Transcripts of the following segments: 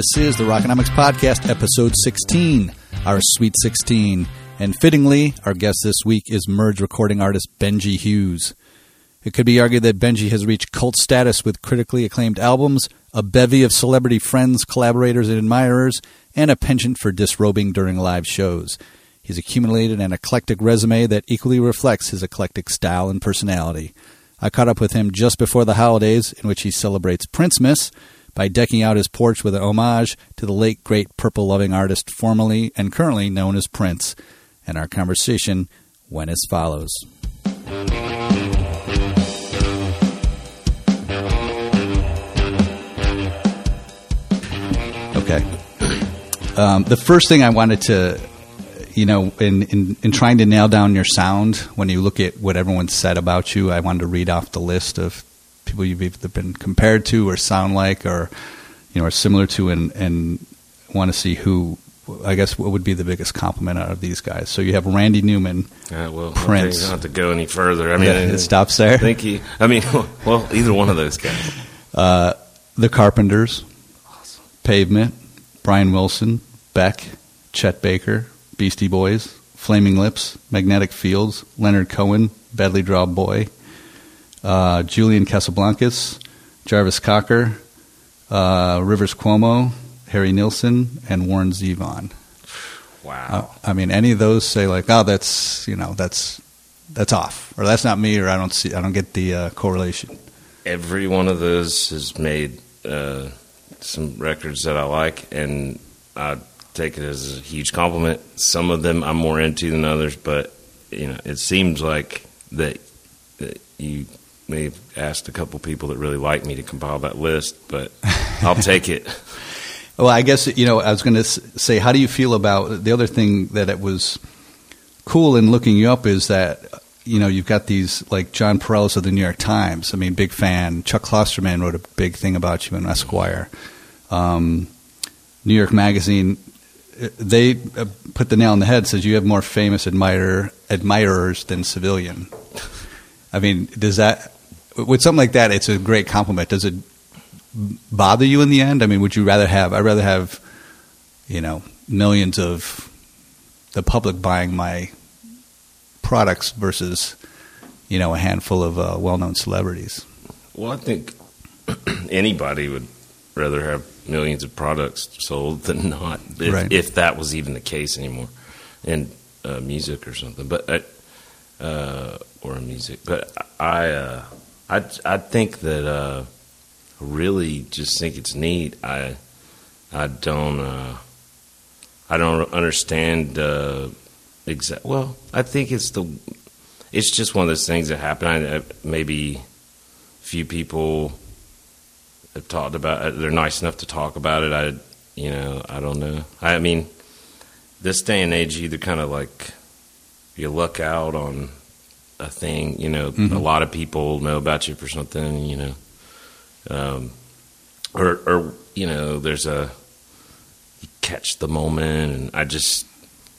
This is the Rockonomics Podcast, episode 16, our Sweet 16. And fittingly, our guest this week is Merge recording artist Benji Hughes. It could be argued that Benji has reached cult status with critically acclaimed albums, a bevy of celebrity friends, collaborators, and admirers, and a penchant for disrobing during live shows. He's accumulated an eclectic resume that equally reflects his eclectic style and personality. I caught up with him just before the holidays, in which he celebrates Princemas by decking out his porch with an homage to the late great purple loving artist formerly and currently known as Prince. And our conversation went as follows. Okay. Um, the first thing I wanted to, you know, in, in, in trying to nail down your sound, when you look at what everyone said about you, I wanted to read off the list of people you've either been compared to or sound like or, you know, are similar to and, and want to see who, I guess, what would be the biggest compliment out of these guys. So you have Randy Newman, Uh, well, Prince. okay, not to go any further. I mean, Yeah, it stops there. Thank you. I mean, well, either one of those guys. uh, The Carpenters, Pavement, Brian Wilson, Beck, Chet Baker, Beastie Boys, Flaming Lips, Magnetic Fields, Leonard Cohen, Badly Drawn Boy, uh, Julian Casablancas, Jarvis Cocker, uh, Rivers Cuomo, Harry Nilsson, and Warren Zevon. Wow. Uh, I mean, any of those say like, oh, that's you know, that's that's off, or that's not me, or I don't see, I don't get the uh, correlation. Every one of those has made uh, some records that I like, and I take it as a huge compliment. Some of them I'm more into than others, but you know, it seems like that, that you may asked a couple people that really like me to compile that list, but I'll take it. Well, I guess you know I was going to say, how do you feel about the other thing that it was cool in looking you up is that you know you've got these like Jon Pareles of the New York Times. I mean, big fan. Chuck Klosterman wrote a big thing about you in Esquire. Um, New York Magazine. uh, They uh, put the nail on the head. Says you have more famous admirer admirers than civilian. I mean, does that with something like that? It's a great compliment. Does it bother you in the end? I mean, would you rather have? I'd rather have, you know, millions of the public buying my products versus, you know, a handful of uh, well-known celebrities. Well, I think anybody would rather have millions of products sold than not, if, Right. if that was even the case anymore, in uh, music or something. But I, uh, or in music, but I, uh, I, I think that uh, really just think it's neat. I, I don't, uh, I don't understand. Uh, exact. Well, I think it's the, it's just one of those things that happen. I, maybe few people have talked about it. They're nice enough to talk about it. I, you know, I don't know. I mean, this day and age, you either kind of like you luck out on a thing. You know, Mhm. a lot of people know about you for something. You know, um, or or you know, there's a you catch the moment, and I just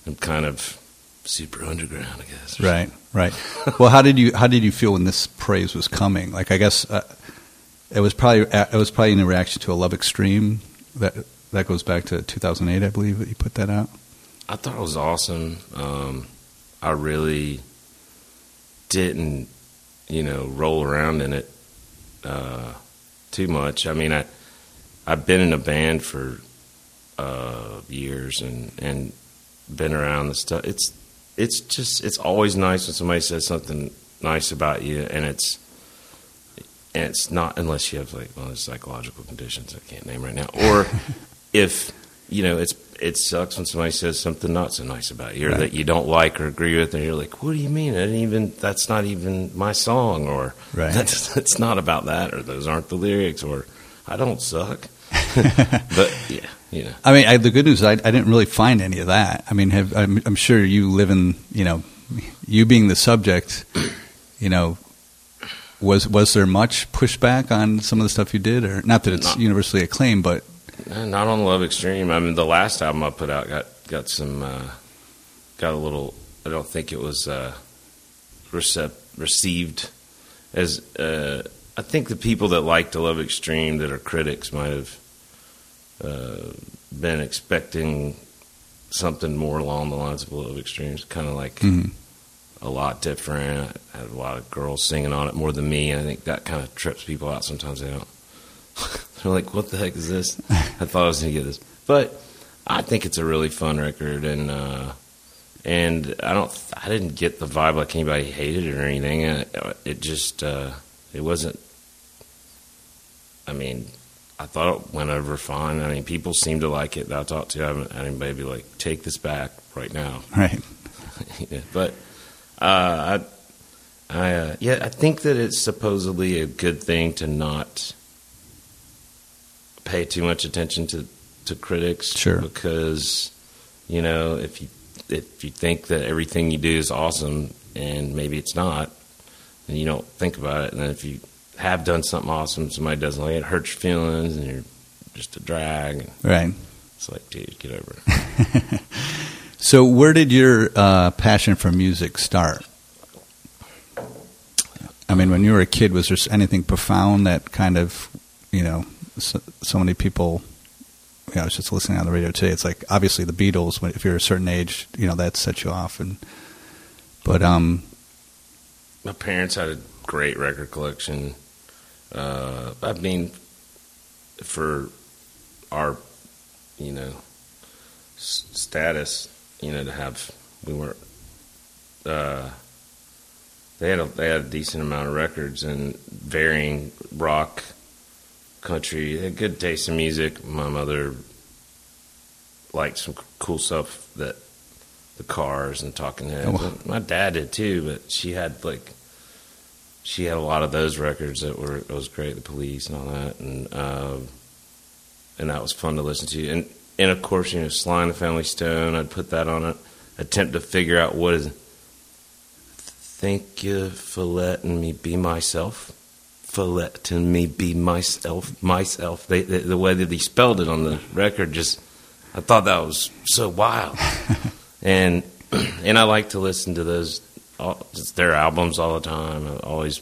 am kind of super underground, I guess. Right, right. well, how did you how did you feel when this praise was coming? Like, I guess uh, it was probably it was probably in a reaction to a Love Extreme that that goes back to 2008, I believe that you put that out. I thought it was awesome. Um, I really didn't, you know, roll around in it uh, too much. I mean, I I've been in a band for uh, years and and been around the stuff. It's it's just it's always nice when somebody says something nice about you, and it's and it's not unless you have like one of those psychological conditions I can't name right now, or if you know it's it sucks when somebody says something not so nice about you or Right. that you don't like or agree with, and you're like, "What do you mean? I didn't even. That's not even my song." Or Right. that's that's not about that, or those aren't the lyrics, or I don't suck. but yeah, you know, I mean, I, the good news is I, I didn't really find any of that. I mean, have, I'm, I'm sure you live in, you know, you being the subject, you know, was was there much pushback on some of the stuff you did, or not that it's Not- universally acclaimed, but Not on Love Extreme. I mean, the last album I put out got got some uh, got a little. I don't think it was uh, recep- received as. Uh, I think the people that like to Love Extreme that are critics might have uh, been expecting something more along the lines of Love Extremes, kind of like hmm a lot different. I had a lot of girls singing on it more than me, and I think that kind of trips people out. Sometimes they don't. They're like, "What the heck is this?" I thought I was going to get this, but I think it's a really fun record, and uh, and I don't, I didn't get the vibe like anybody hated it or anything. It, it just, uh, it wasn't. I mean, I thought it went over fine. I mean, people seem to like it that I talked to. I haven't had anybody be like, "Take this back right now." Right. Yeah, but uh, I, I uh, yeah, I think that it's supposedly a good thing to not pay too much attention to to critics, Sure. because you know if you if you think that everything you do is awesome and maybe it's not, then you don't think about it, and then if you have done something awesome, somebody doesn't like it, it hurts your feelings, and you're just a drag. Right. It's like, dude, get over it. So, where did your uh, passion for music start? I mean, when you were a kid, was there anything profound that kind of, you know, so, so many people? You know, I was just listening on the radio today. It's like obviously the Beatles. If you're a certain age, you know that sets you off. And but um, my parents had a great record collection. Uh, I mean, for our, you know, s- status, you know, to have we weren't. Uh, they had a they had a decent amount of records and varying rock, country. Had good taste in music. My mother liked some cool stuff that the Cars and Talking Heads. Oh. My dad did too, but she had like she had a lot of those records that were it was great, the Police and all that, and um, and that was fun to listen to. And and of course, you know, Sly and the Family Stone. I'd put that on it. Attempt to figure out what is. Thank you for letting me be myself. For letting me be myself, myself. They, they, the way that he spelled it on the record, just I thought that was so wild. and and I like to listen to those all, their albums all the time. I always,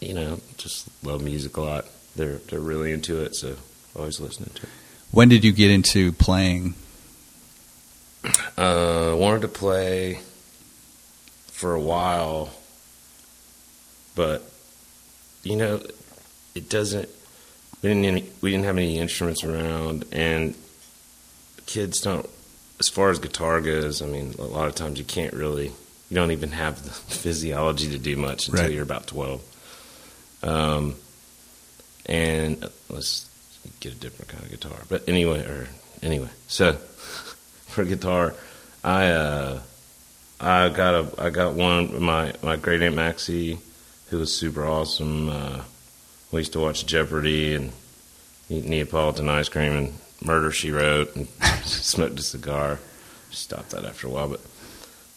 you know, just love music a lot. They're they're really into it, so always listening to it. when did you get into playing? Uh, wanted to play for a while, but you know, it doesn't. We didn't any, we didn't have any instruments around, and kids don't. As far as guitar goes, I mean, a lot of times you can't really. You don't even have the physiology to do much until Right. you're about twelve. Um, and uh, let's get a different kind of guitar. But anyway, or anyway, so for guitar, I uh, I got a I got one my my great aunt Maxie, who was super awesome. Uh, we used to watch Jeopardy and eat Neapolitan ice cream and Murder She Wrote and smoked a cigar. She stopped that after a while, but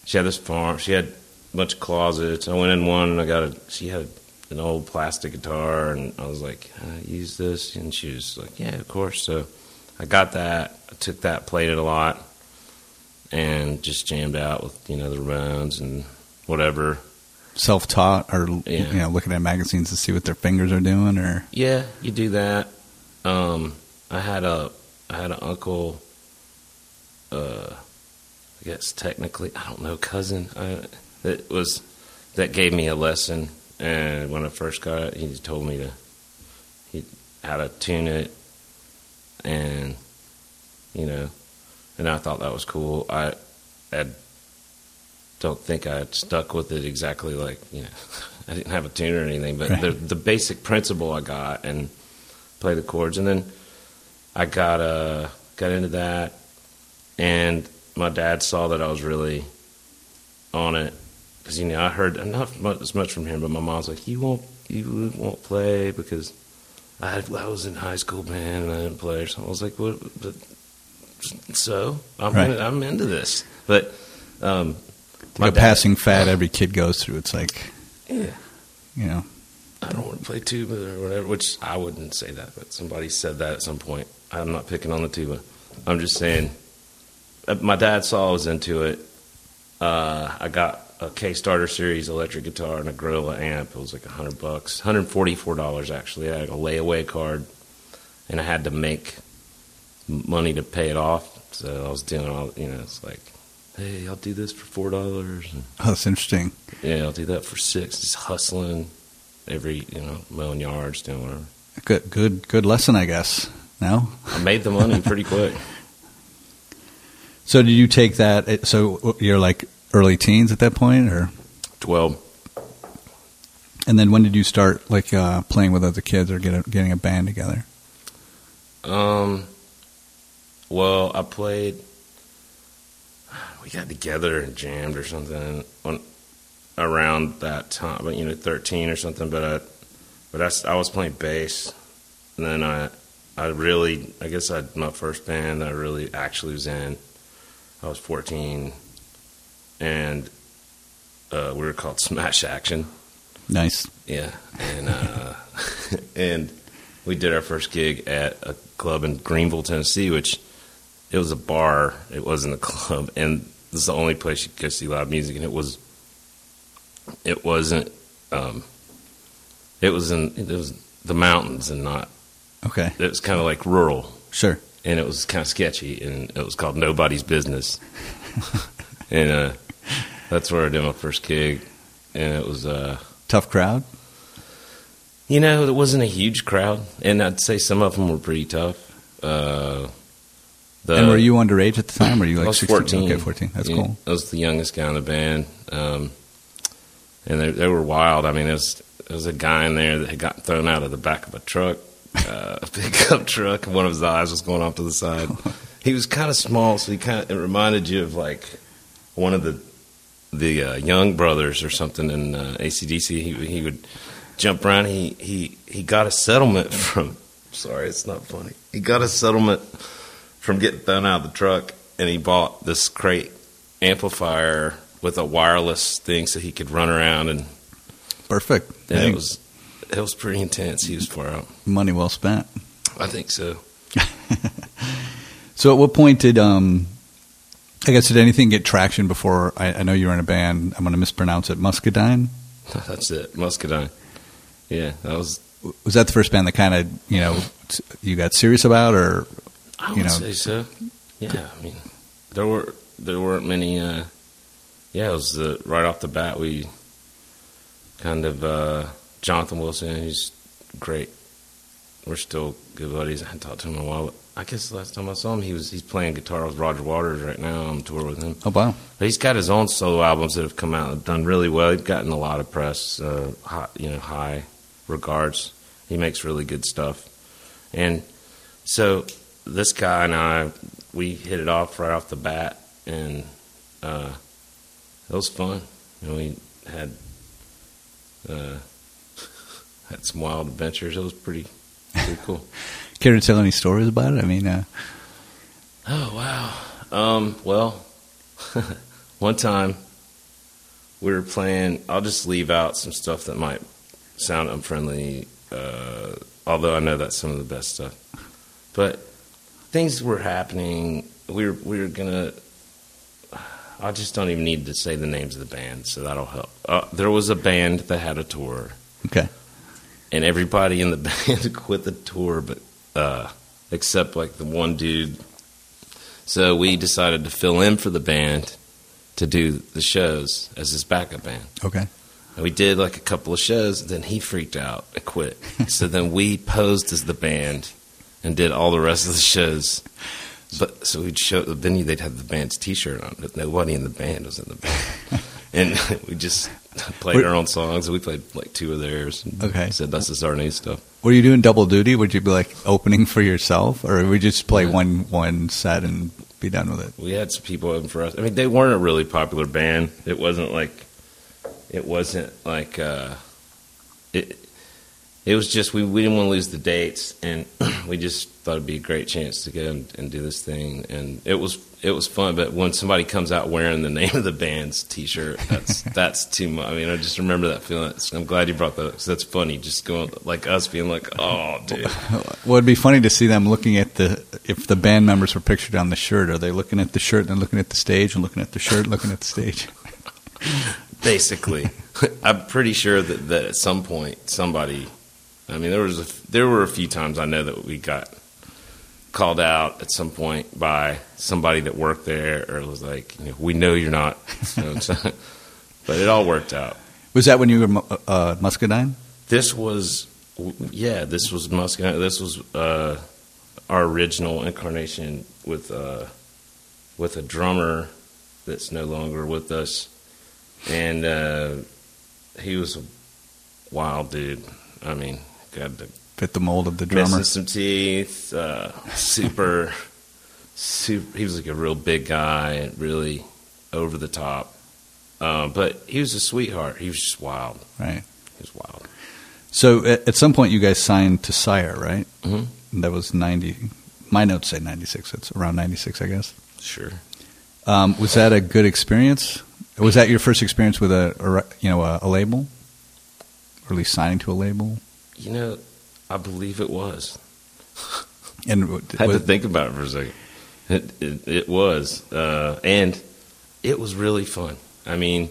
she had this farm. She had a bunch of closets. I went in one and I got a. She had an old plastic guitar, and I was like, "Can I use this?" And she was like, "Yeah, of course." So I got that. I took that, played it a lot, and just jammed out with you know the Ramones and whatever. Self-taught, or Yeah. you know, looking at magazines to see what their fingers are doing, or Yeah, you do that. Um, I had a I had an uncle. Uh, I guess technically, I don't know, cousin. I, that was that gave me a lesson, and when I first got it, he told me to he how to tune it, and you know, and I thought that was cool. I I don't think I stuck with it exactly like you know. I didn't have a tuner or anything, but Right. the the basic principle I got and play the chords, and then I got uh got into that, and my dad saw that I was really on it because you know I heard not much, as much from him, but my mom's like, "You won't, you won't play because I had, I was in high school band and I didn't play or something." I was like, "What?" But, so I'm Right. in, I'm into this, but um, my a dad- passing fad every kid goes through. It's like Yeah. you know, I don't want to play tuba or whatever, which I wouldn't say that, but somebody said that at some point. I'm not picking on the tuba. I'm just saying, uh, my dad saw I was into it. Uh, I got a K Starter Series electric guitar and a Gorilla amp. It was like a hundred bucks, hundred forty four dollars actually. I had a layaway card, and I had to make money to pay it off. So I was doing all, you know, it's like, hey, I'll do this for four dollars. Oh, that's interesting. Yeah, I'll do that for six. Just hustling every, you know, mowing yards, doing whatever. Good, good, good lesson, I guess. No. I made the money pretty quick. So did you take that? So you're like early teens at that point, or Twelve. and then when did you start like uh, playing with other kids or get a, getting a band together? Um. Well, I played. We got together and jammed or something on around that time, but you know, thirteen or something. But I, but I, I was playing bass, and then I, I really, I guess I my first band that I really actually was in. I was fourteen, and uh, we were called Smash Action. Nice. Yeah, and uh, and we did our first gig at a club in Greeneville, Tennessee, which it was a bar. It wasn't a club, and this is the only place you could see live music. And it was, it wasn't, um, it was in it was the mountains and not. Okay. It was kind of like rural, Sure. and it was kind of sketchy, and it was called Nobody's Business, and uh, that's where I did my first gig, and it was. Uh, Tough crowd. You know, it wasn't a huge crowd, and I'd say some of them were pretty tough. Uh, the, and were you underage at the time? Or were you like I was 16? 14. Okay, 14. That's Yeah, cool. I was the youngest guy in the band, um, and they, they were wild. I mean, there was, there was a guy in there that had gotten thrown out of the back of a truck, uh, a pickup truck, and one of his eyes was going off to the side. he was kind of small, so he kind of it reminded you of like one of the the uh, Young Brothers or something in uh, ACDC. He he would jump around. He he he got a settlement from. Sorry, it's not funny. He got a settlement from getting thrown out of the truck, and he bought this crate amplifier with a wireless thing so he could run around, and, Perfect. Hey, it was it was pretty intense. He was far out. money well spent. I think so. So at what point did um I guess did anything get traction before I, I know you were in a band, I'm gonna mispronounce it, Muscadine? That's it, Muscadine. Yeah, that was. Was that the first band that kind of, you know, you got serious about or I You would know. say so. Yeah, I mean, there were there weren't many. Uh, yeah, it was the, right off the bat. We kind of uh, Jonathan Wilson. He's great. We're still good buddies. I hadn't talked to him in a while. But I guess the last time I saw him, he was he's playing guitar with Roger Waters right now. I'm on tour with him. Oh wow. But he's got his own solo albums that have come out and done really well. He's gotten a lot of press, uh, high, you know, high regards. He makes really good stuff, and so this guy and I, we hit it off right off the bat, and uh, it was fun. You know, we had uh, had some wild adventures. It was pretty pretty cool. Care to tell any stories about it? I mean, uh, Oh wow. Um, well, one time we were playing. I'll just leave out some stuff that might sound unfriendly, uh, although I know that's some of the best stuff. But things were happening. We were we were gonna. I just don't even need to say the names of the band, so that'll help. Uh, there was a band that had a tour, okay. and everybody in the band quit the tour, but uh, except like the one dude. So we decided to fill in for the band to do the shows as his backup band. Okay. And we did like a couple of shows, then he freaked out and quit. so then we posed as the band and did all the rest of the shows. But so we'd show the venue, they'd have the band's T-shirt on, but nobody in the band was in the band, and we just played our own songs. And we played like two of theirs. and Okay. said this is our new stuff. Were you doing double duty? Would you be like opening for yourself, or would you just play Yeah. one one set and be done with it? We had some people open for us. I mean, they weren't a really popular band. It wasn't like, it wasn't like, uh, it. It was just we, we didn't want to lose the dates, and we just thought it'd be a great chance to go and, and do this thing. And it was it was fun. But when somebody comes out wearing the name of the band's T-shirt, that's that's too much. I mean, I just remember that feeling. I'm glad you brought that up that's funny. Just going like us being like, oh, dude. Well, it'd be funny to see them looking at the if the band members were pictured on the shirt. Are they looking at the shirt and then looking at the stage and looking at the shirt, looking at the stage? basically. I'm pretty sure that, that at some point somebody, I mean, there was a, there were a few times I know that we got called out at some point by somebody that worked there, or was like, you know, "We know you're not." but it all worked out. Was that when you were uh, Muscadine? This was, yeah, this was Muscadine. This was uh, our original incarnation with uh, with a drummer that's no longer with us, and uh, he was a wild dude. I mean, got the fit the mold of the drummer. Missing some teeth, uh, super, super. He was like a real big guy, really over the top. Uh, but he was a sweetheart. He was just wild. Right. He was wild. So at, at some point, you guys signed to Sire, right? Mm-hmm. That was ninety. My notes say ninety six. It's around ninety six, I guess. Sure. Um, was that a good experience? Was that your first experience with a, a you know a, a label, or at least signing to a label? You know, I believe it was. And I had was, to think about it for a second. It, it, it was, uh, and it was really fun. I mean,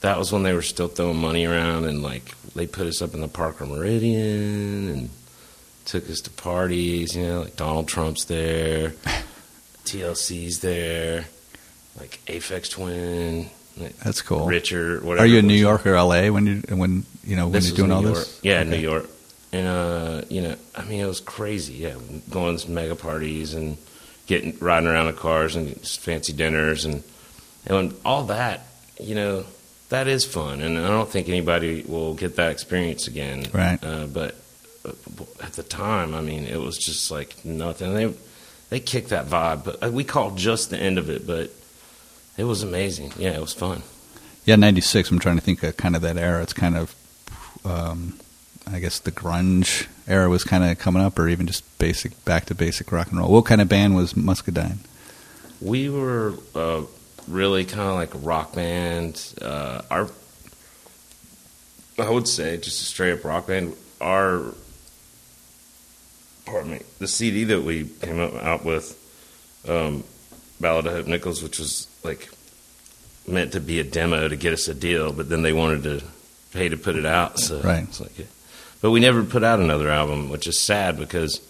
that was when they were still throwing money around, and like they put us up in the Parker Meridien and took us to parties. You know, like Donald Trump's there, TLC's there, like Aphex Twin. That's cool. Richard, whatever. Are you it in New was. York or L.A. when you when you know when This you're was doing New all York. this? Yeah, Okay. New York. And uh, you know, I mean, it was crazy. Yeah, going to mega parties and getting riding around in cars and fancy dinners and and all that. You know, that is fun, and I don't think anybody will get that experience again. Right. Uh, but uh, at the time, I mean, it was just like nothing. They they kicked that vibe, but uh, we called just the end of it, but it was amazing. Yeah, it was fun. Yeah, ninety six. I'm trying to think of kind of that era. It's kind of, um, I guess the grunge era was kind of coming up, or even just basic back to basic rock and roll. What kind of band was Muscadine? We were uh, really kind of like a rock band. Uh, our, I would say, just a straight up rock band. Our, pardon me, the CD that we came out with, um, Ballad of Hope Nicholls, which was like meant to be a demo to get us a deal, but then they wanted to pay to put it out. So Right. it's like, but we never put out another album, which is sad because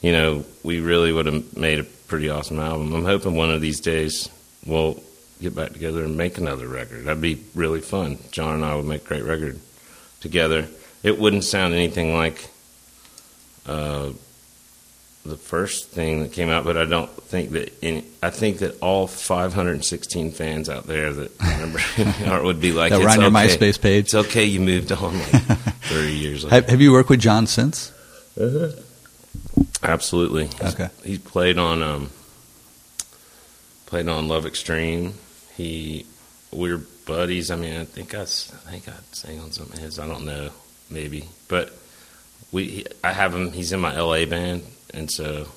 you know, we really would have made a pretty awesome album. I'm hoping one of these days we'll get back together and make another record. That'd be really fun. John and I would make a great record together. It wouldn't sound anything like uh, the first thing that came out, but I don't think that any, I think that all 516 fans out there that remember Art would be like, That "It's on your okay. MySpace page? It's okay, you moved on like 30 years later. Have, have you worked with John since? Absolutely. Okay. He's played on um played on Love Extreme. He we're buddies. I mean, I think i think I sang on some of his. I don't know, maybe, but we he, I have him. He's in my L.A. band, and so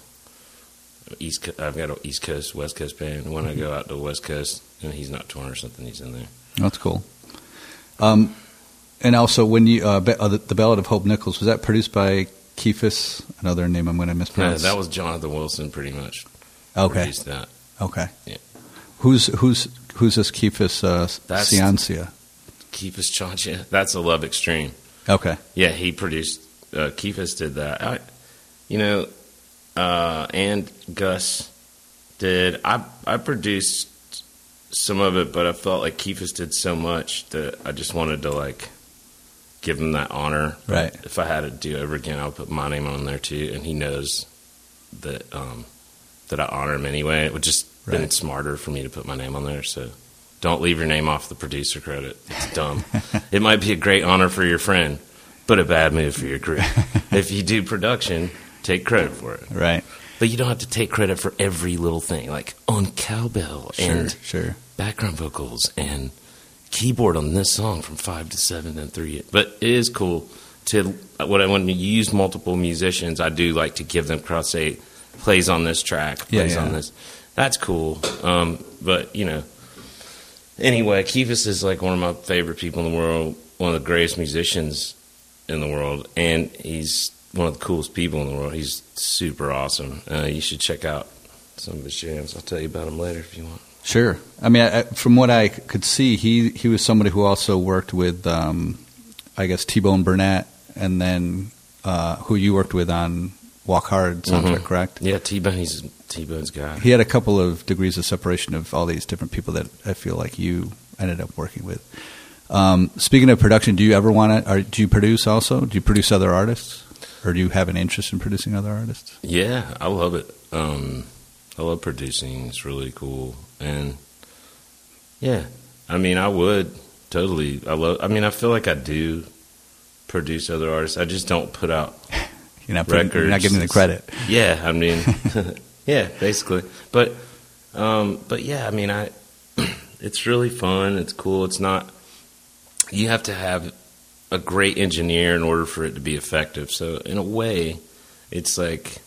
East. Co- I've got an East Coast, West Coast band. When I go out to the West Coast, and he's not torn or something, he's in there. That's cool. Um, and also, when you uh, Ba- uh, the, the Ballad of Hope Nicholls was that produced by Keefus? Another name I'm going to No, mispronounce. that was Jonathan Wilson, pretty much. okay. Produced that. Okay. Yeah. Who's who's who's this Keefus uh, That's- Ciancia? Keefus Ciancia. That's a Love Extreme. Okay. Yeah, he produced. Uh, Keefus did that. I, you know, uh, and Gus did. I I produced some of it, but I felt like Keefus did so much that I just wanted to like give him that honor. Right. If I had to do it over again, I'll put my name on there too, and he knows that um, that I honor him anyway. It would just been smarter for me to put my name on there. So. Don't leave your name off the producer credit. It's dumb. it might be a great honor for your friend, but a bad move for your career. if you do production, take credit for it. Right. But you don't have to take credit for every little thing, like on cowbell Sure. and sure. background vocals and keyboard on this song from five to seven and three. But it is cool to when I when you use multiple musicians, I do like to give them cross say plays on this track, plays yeah. on this. That's cool. Um, but you know, anyway, Keefus is like one of my favorite people in the world, one of the greatest musicians in the world, and he's one of the coolest people in the world. He's super awesome. Uh, you should check out some of his jams. I'll tell you about him later if you want. Sure. I mean, I, from what I could see, he he was somebody who also worked with, um, I guess, T Bone Burnett, and then uh, who you worked with on Walk Hard soundtrack, Mhm. correct? Yeah, T Bone's T Bone's guy. He had a couple of degrees of separation of all these different people that I feel like you ended up working with. Um, speaking of production, do you ever want to? Do you produce also? Do you produce other artists, or do you have an interest in producing other artists? Yeah, I love it. Um, I love producing. It's really cool, and yeah, I mean, I would totally. I love. I mean, I feel like I do produce other artists. I just don't put out. You're not, putting, you're not giving the credit. Yeah, I mean, yeah, basically. But, um, but yeah, I mean, I. It's really fun. It's cool. It's not. You have to have a great engineer in order for it to be effective. So in a way, it's like,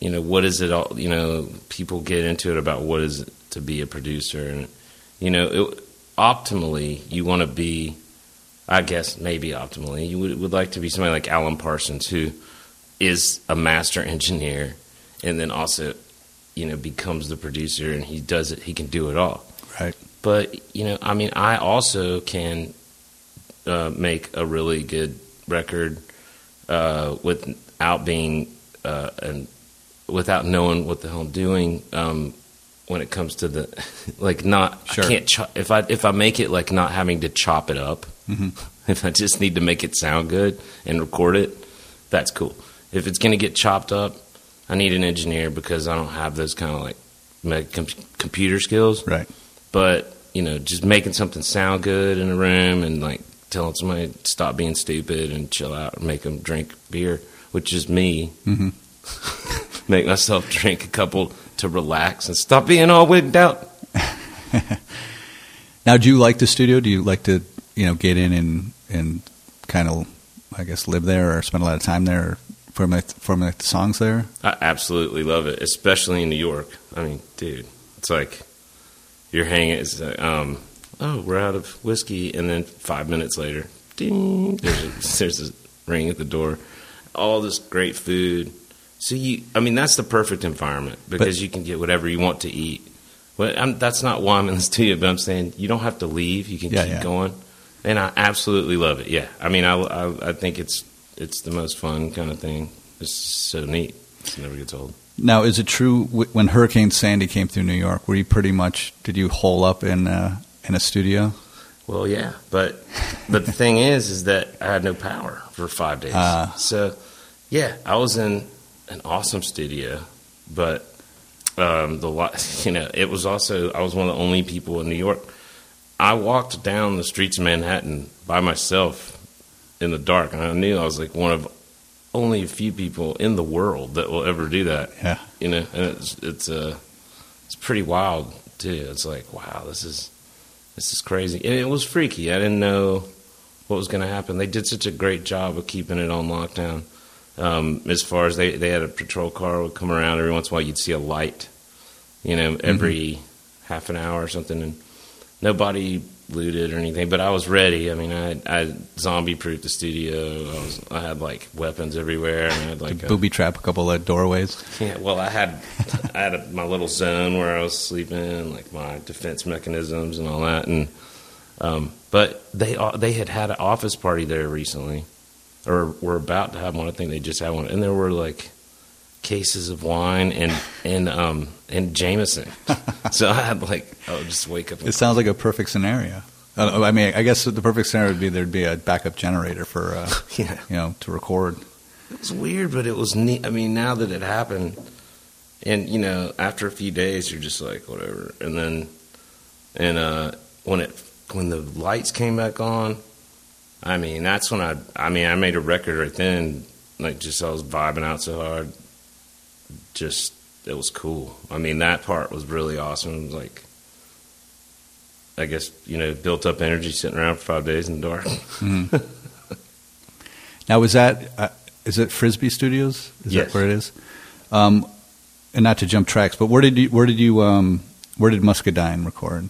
you know, what is it all? You know, people get into it about what is it to be a producer, and you know, it, optimally, you want to be. I guess maybe optimally, you would, would like to be somebody like Alan Parsons, who is a master engineer, and then also, you know, becomes the producer, and he does it. He can do it all. Right. But you know, I mean, I also can uh, make a really good record uh, without being uh, and without knowing what the hell I'm doing. Um, when it comes to the like, not Sure. I can't cho- if I if I make it like not having to chop it up. Mhm. If I just need to make it sound good and record it, that's cool. If it's going to get chopped up, I need an engineer because I don't have those kind of like com- computer skills Right. but you know, just making something sound good in a room and like telling somebody to stop being stupid and chill out and make them drink beer, which is me. Mhm. make myself drink a couple to relax and stop being all wigged out. Now, do you like the studio? Do you like to, you know, get in and and kind of, I guess, live there or spend a lot of time there, or formulate formulate the songs there? I absolutely love it, especially in New York. I mean, dude, it's like you're hanging. It's like, um, oh, we're out of whiskey, and then five minutes later, ding, there's a, there's a ring at the door. All this great food. So you, I mean, that's the perfect environment because you can get whatever you want to eat. Well, I'm, that's not why I'm in the studio, but I'm saying you don't have to leave. You can Yeah, keep yeah. going, and I absolutely love it. Yeah, I mean, I, I, I think it's it's the most fun kind of thing. It's so neat. It never gets old. Now, is it true when Hurricane Sandy came through New York? Were you pretty much did you hole up in uh, in a studio? Well, yeah, but but the thing is, is that I had no power for five days. Ah. so, yeah, I was in an awesome studio, but um, the you know it was also I was one of the only people in New York. I walked down the streets of Manhattan by myself in the dark, and I knew I was like one of only a few people in the world that will ever do that Yeah. you know, and it's it's uh, it's pretty wild too. It's like, wow, this is this is crazy. And it was freaky. I didn't know what was going to happen. They did such a great job of keeping it on lockdown. Um, as far as they they had a patrol car would come around every once in a while, you'd see a light, you know, every half an hour or something, and nobody looted or anything. But I was ready. I mean, I I zombie proofed the studio. I was I had like weapons everywhere, and I had like a, Booby trap a couple of doorways. yeah, well, I had I had a, my little zone where I was sleeping, like my defense mechanisms and all that, and um, but they uh, they had had an office party there recently, or were about to have one. I think they just had one, and there were like cases of wine and and um and Jameson. so I had like I would just wake up. And It sounds like a perfect scenario. I mean, I guess the perfect scenario would be there'd be a backup generator for uh, yeah, you know to record. It was weird, but it was neat. I mean, now that it happened, and you know, after a few days, you're just like, whatever. And then, and uh, when it when the lights came back on, I mean, that's when I, I mean, I made a record right then. Like, just I was vibing out so hard. Just it was cool. I mean, that part was really awesome. It was like, I guess you know, built up energy sitting around for five days in the dark. Mhm. now, is that uh, is it Frisbee Studios? Is Yes. that where it is? Um, and not to jump tracks, but where did you where did you um, where did Muscadine record?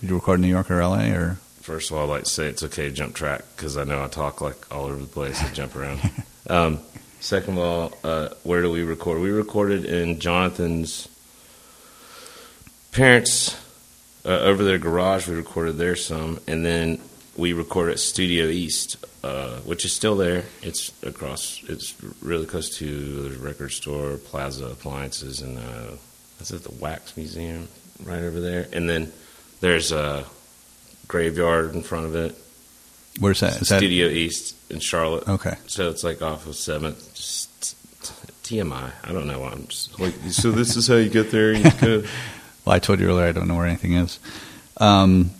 Did you record in New York or L.A. or? First of all, I'd like to say it's okay to jump track because I know I talk like all over the place and jump around. Um, second of all, uh, where do we record? We recorded in Jonathan's parents' uh, over their garage. We recorded there some, and then we recorded at Studio East, uh, which is still there. It's across. It's really close to the record store, Plaza Appliances, and uh, that's at the Wax Museum right over there. And then there's a graveyard in front of it. Where's that? Is that Studio East in Charlotte. okay? So it's like off of Seventh. TMI. I don't know. why I'm just like. So this is how you get there. You go. Well, I told you earlier I don't know where anything is. Um,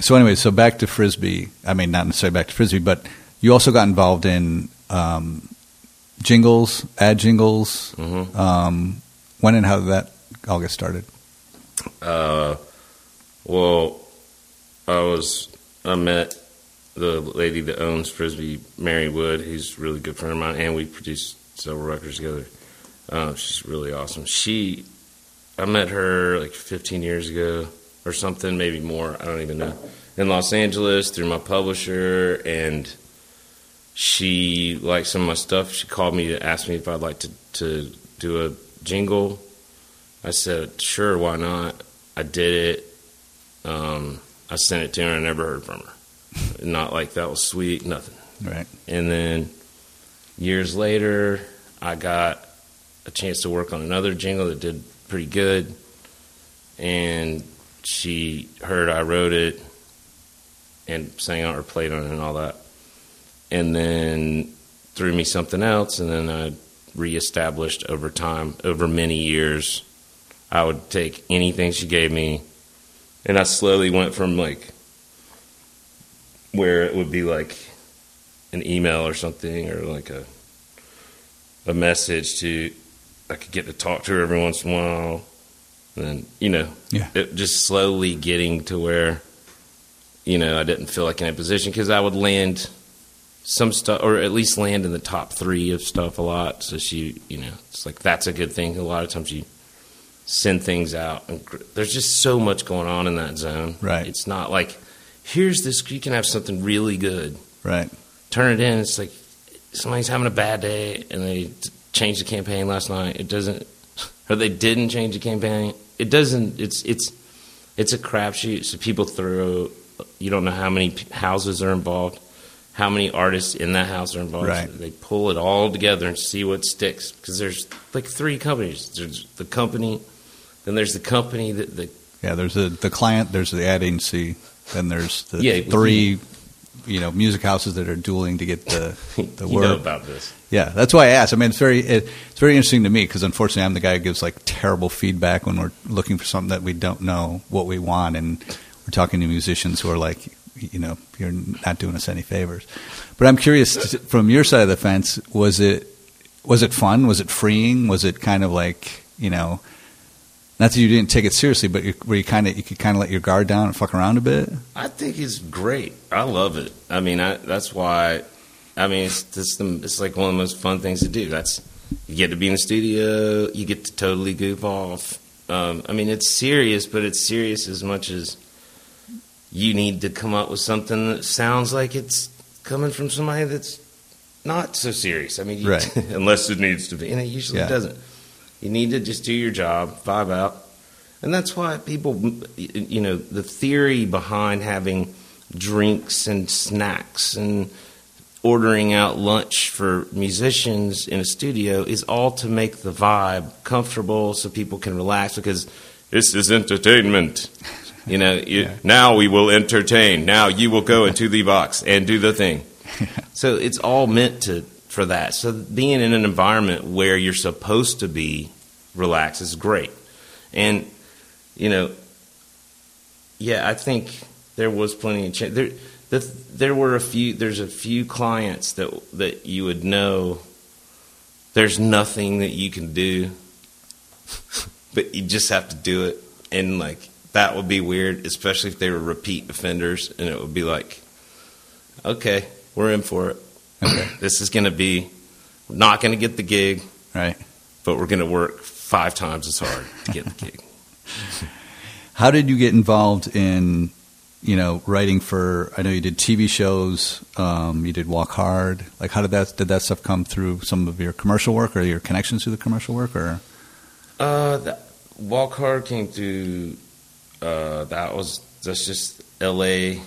so anyway, so back to frisbee. I mean, not necessarily back to frisbee, but you also got involved in um, jingles, ad jingles. Mhm. Um, when and how did that all get started? Uh, well, I was I met the lady that owns Frisbee, Mary Wood. Who's a really good friend of mine, and we produced several records together. Uh, she's really awesome. She, I met her like 15 years ago or something, maybe more. I don't even know. In Los Angeles through my publisher, and she liked some of my stuff. She called me to ask me if I'd like to to do a jingle. I said, sure, why not? I did it. Um, I sent it to her. and I never heard from her. Not like that was sweet, nothing. Right. And then years later, I got a chance to work on another jingle that did pretty good. And she heard I wrote it and sang on it or played on it and all that. And then threw me something else. And then I reestablished over time, over many years. I would take anything she gave me. And I slowly went from like where it would be like an email or something or like a a message to I could get to talk to her every once in a while. And you know, Yeah. it just slowly getting to where, you know, I didn't feel like in a position because I would land some stuff, or at least land in the top three of stuff a lot. So she, you know, it's like that's a good thing. A lot of times you send things out, and there's just so much going on in that zone. Right. It's not like here's this. You can have something really good Right. turn it in. It's like somebody's having a bad day and they changed the campaign last night. It doesn't, or they didn't change the campaign. It doesn't. It's it's it's a crapshoot. So people throw. You don't know how many houses are involved, how many artists in that house are involved. Right. They pull it all together and see what sticks because there's like three companies. There's the company, then there's the company that the Yeah. There's the the client. There's the ad agency. Then there's the Yeah, three, you know, music houses that are dueling to get the the you word. know about this. Yeah, that's why I asked. I mean, it's very it, it's very interesting to me because unfortunately, I'm the guy who gives like terrible feedback when we're looking for something that we don't know what we want, and we're talking to musicians who are like, you know, you're not doing us any favors. But I'm curious from your side of the fence, was it was it fun? Was it freeing? Was it kind of like you know, not that you didn't take it seriously, but you, where you kind of you could kind of let your guard down and fuck around a bit? I think it's great. I love it. I mean, I, that's why. I mean, it's just the, it's like one of the most fun things to do. That's you get to be in the studio. You get to totally goof off. Um, I mean, it's serious, but it's serious as much as you need to come up with something that sounds like it's coming from somebody that's not so serious. I mean, you, Right. unless it needs to be, and it usually Yeah. doesn't. You need to just do your job, vibe out, and that's why people, you know, the theory behind having drinks and snacks and ordering out lunch for musicians in a studio is all to make the vibe comfortable so people can relax because this is entertainment. You know, you, Yeah. now we will entertain. Now you will go into the box and do the thing. So it's all meant to for that. So being in an environment where you're supposed to be relaxed is great. And you know, yeah, I think there was plenty of change. There, the, there were a few. There's a few clients that that you would know. There's nothing that you can do, but you just have to do it, and like that would be weird, especially if they were repeat offenders, and it would be like, okay, we're in for it. Okay. This is going to be we're not going to get the gig, Right. but we're going to work five times as hard to get the gig. How did you get involved in, you know, writing for? I know you did TV shows. Um, you did Walk Hard. Like, how did that did that stuff come through some of your commercial work or your connections to the commercial work? Or Uh, that Walk Hard came through. Uh, that was that's just L.A.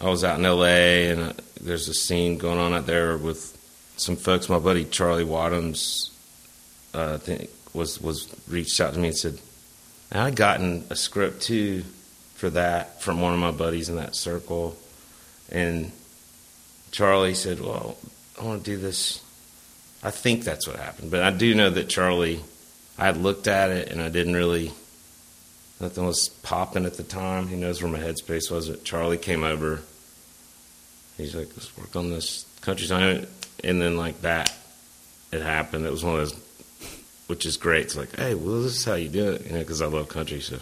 I was out in L.A. and uh, there's a scene going on out there with some folks. My buddy Charlie Wadhams, uh, think was was reached out to me and said, "I would gotten a script too for that from one of my buddies in that circle," and Charlie said, "Well, I want to do this." I think that's what happened, but I do know that Charlie. I had looked at it and I didn't really. Nothing was popping at the time. He knows where my headspace was. But Charlie came over. He's like, "Let's work on this country song," and then like that, it happened. It was one of those, which is great. It's like, hey, well, this is how you do it, you know, because I love country. So,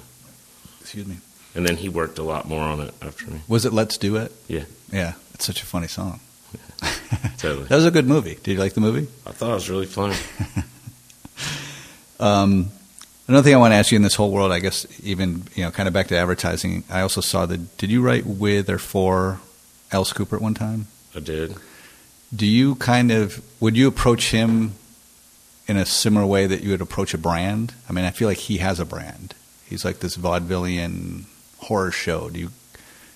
Excuse me. and then he worked a lot more on it after me. Was it Let's Do It? Yeah, Yeah, it's such a funny song. totally. That was a good movie. Did you like the movie? I thought it was really funny. Um, another thing I want to ask you in this whole world, I guess, even you know, kind of back to advertising. I also saw that. Did you write with or for Alice Cooper at one time? I did. Do you kind of would you approach him in a similar way that you would approach a brand? I mean, I feel like he has a brand. He's like this vaudevillian horror show. Do you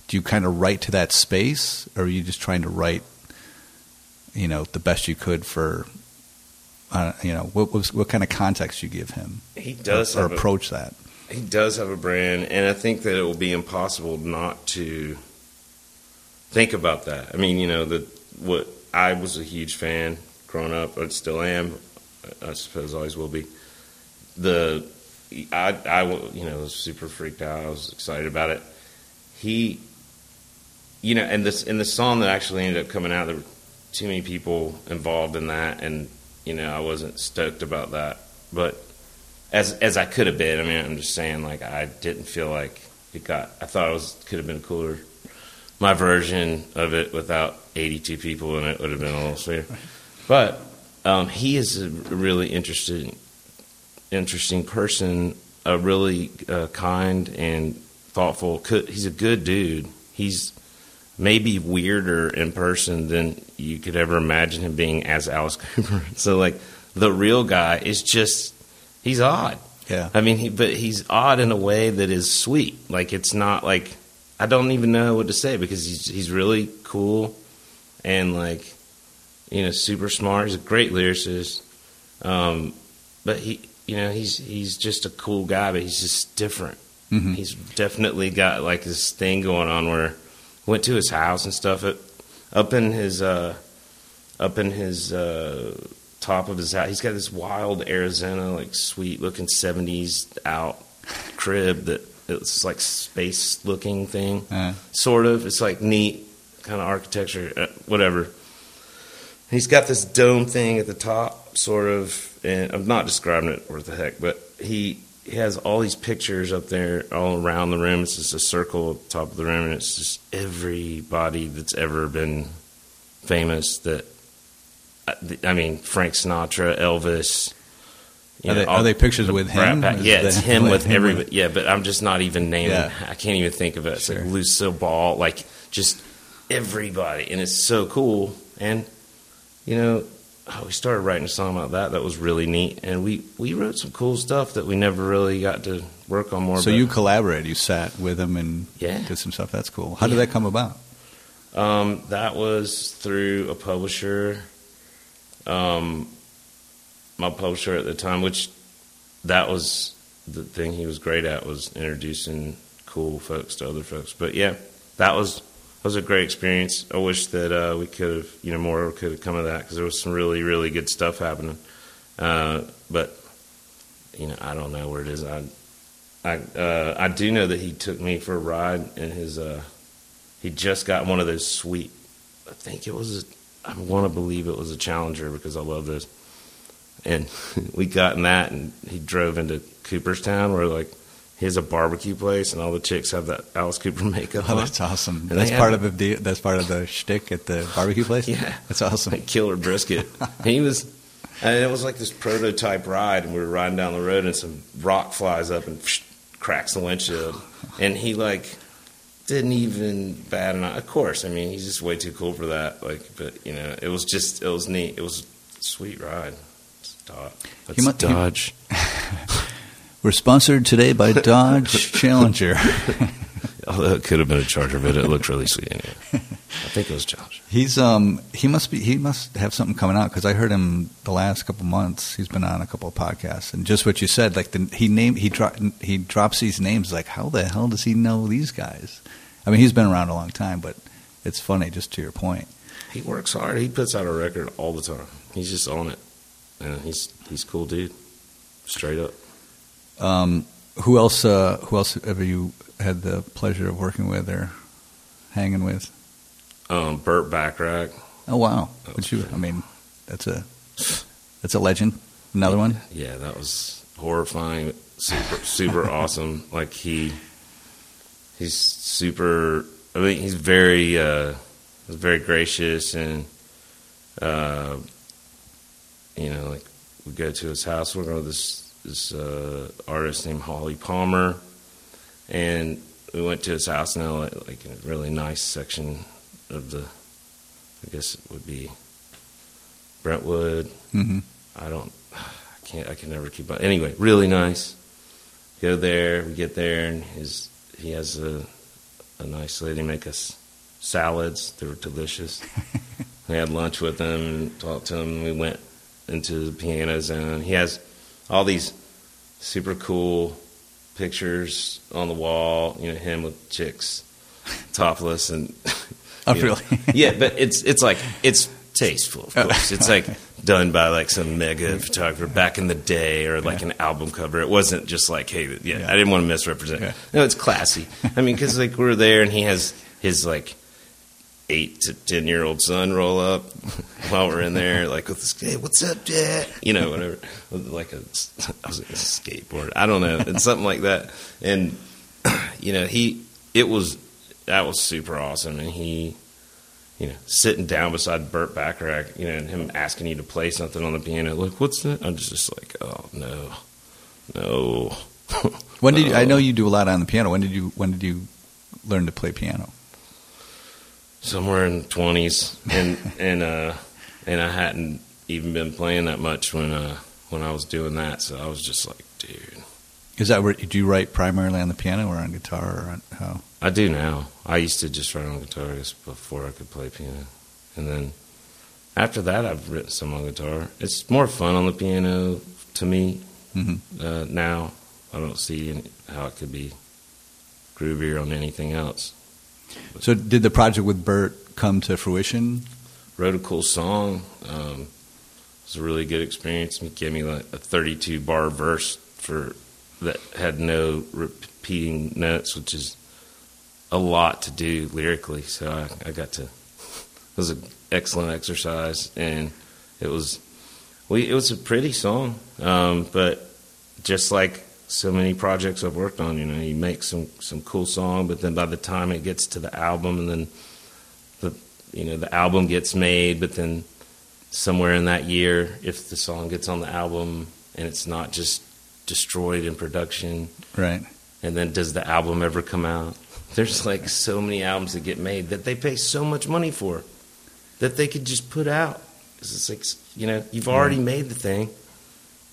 do you kind of write to that space, or are you just trying to write, you know, the best you could for, uh, you know, what was what kind of context you give him, He does or, or have a, approach that? he does have a brand, and I think that it will be impossible not to think about that. I mean, you know, the what I was a huge fan growing up, I still am. I suppose always will be. The I I you know was super freaked out. I was excited about it. He, you know, and this in the song that actually ended up coming out, there were too many people involved in that, and you know, I wasn't stoked about that. But as as I could have been. I mean, I'm just saying, like I didn't feel like it got. I thought it was could have been a cooler. My version of it without 82 people in it would have been a little sweeter. But um, he is a really interesting, interesting person. A really uh, kind and thoughtful. He's a good dude. He's maybe weirder in person than you could ever imagine him being as Alice Cooper. So like the real guy is just he's odd. Yeah. I mean, he, but he's odd in a way that is sweet. Like it's not like I don't even know what to say because he's he's really cool and like you know super smart. He's a great lyricist, um, but he you know he's he's just a cool guy, but he's just different. Mhm. He's definitely got like this thing going on where went to his house and stuff. It, up in his uh, up in his uh, top of his house, he's got this wild Arizona like sweet looking seventies out crib that it's like space looking thing, Uh, sort of. It's like neat kind of architecture, uh, whatever. He's got this dome thing at the top, sort of, and I'm not describing it worth the heck, but he he has all these pictures up there all around the room. It's just a circle at the top of the room, and it's just everybody that's ever been famous. That I mean, Frank Sinatra, Elvis. You Are they- are they pictures the with him? Pack. Yeah, it's him with him everybody. with- Yeah, but I'm just not even naming. Yeah. I can't even think of it. It's Sure. like Lucille Ball, like just everybody, and it's so cool. And you know, oh, we started writing a song about that. That was really neat, and we we wrote some cool stuff that we never really got to work on more. so you collaborated. You sat with him and Yeah. did some stuff. That's cool. How did that come about? Um, that was through a publisher. Um, my publisher at the time, which that was the thing he was great at, was introducing cool folks to other folks. But yeah, that was that was a great experience. I wish that uh, we could have, you know, more could have come of that because there was some really, really good stuff happening. Uh, but you know, I don't know where it is. I, I, uh, I do know that he took me for a ride in his. Uh, he just got one of those sweet. I think it was. A, I want to believe it was a Challenger because I love those. And we got in that, and he drove into Cooperstown, where like he has a barbecue place, and all the chicks have that Alice Cooper makeup Oh, that's awesome. And That's part have- of the. That's part of the shtick at the barbecue place. Yeah. that's awesome. like killer brisket. he was, and it was like this prototype ride, and we were riding down the road, and some rock flies up and cracks the windshield, and he like didn't even bat an eye. Of course, I mean he's just way too cool for that. Like, but you know, it was just it was neat. It was a sweet ride. Dodge. It's mu- Dodge. We're sponsored today by Dodge Challenger. Although it could have been a Charger, but it looked really sweet anyway. I think it was Charger. He's um he must be he must have something coming out because I heard him the last couple months. He's been on a couple of podcasts and just what you said, like the, he name he dro- he drops these names. Like how the hell does he know these guys? I mean, he's been around a long time, but it's funny. Just to your point, He works hard. He puts out a record all the time. He's just on it, and he's he's cool dude. Straight up. um, who else? Uh, who else have you had the pleasure of working with or hanging with? Um, Burt Bacharach. Oh wow! Would you? I mean, that's a that's a legend. Another one. Yeah, that was horrifying. Super, super awesome. Like he, he's super. I mean, he's very, uh, very gracious, and uh, you know, like we go to his house. We're going with this this uh, artist named Holly Palmer, and we went to his house now, like, a really nice section of the. I guess it would be Brentwood. hmm I don't, I can't, I can never keep up. Anyway, really nice. Go there, we get there, and his he has a a nice lady make us salads. They were delicious. we had lunch with him and talked to him. We went into the piano zone. He has all these super cool pictures on the wall. You know, him with chicks topless and. Oh, know. really? yeah, but it's it's like it's tasteful, of oh. course. It's like done by like some mega photographer back in the day, or like an album cover. It wasn't just like, hey, yeah, Yeah. I didn't want to misrepresent. Yeah. No, it's classy. I mean, because like we're there, and he has his like eight to ten year old son roll up while we're in there, like with this, hey, what's up, dad? You know, whatever, like a, I was like a skateboard. I don't know, it's something like that. And you know, he, it was that was super awesome, and he. You know, sitting down beside Burt Bacharach, you know, and him asking you to play something on the piano. Like, what's that? I'm just, like, oh no, no. When did you, I know you do a lot on the piano? When did you when did you learn to play piano? Somewhere in the twenties, and and uh, and I hadn't even been playing that much when uh, when I was doing that. So I was just like, dude, Is that where do you write primarily on the piano or on guitar or on how? I do now. I used to just write on guitar just before I could play piano, and then after that, I've written some on guitar. It's more fun on the piano to me hmm uh, now. I don't see any, how it could be groovier on anything else. So did the project with Burt come to fruition? wrote a cool song. Um, it was a really good experience. He gave me like a 32 bar verse for that had no repeating notes, which is a lot to do lyrically. So I, I got to. It was an excellent exercise, and it was we. It was a pretty song, um, but just like so many projects I've worked on, you know, you make some some cool song, but then by the time it gets to the album, and then the you know the album gets made, but then somewhere in that year, if the song gets on the album and it's not just destroyed in production, Right. and then does the album ever come out? There's like so many albums that get made that they pay so much money for that they could just put out. it's like you know you've already made the thing.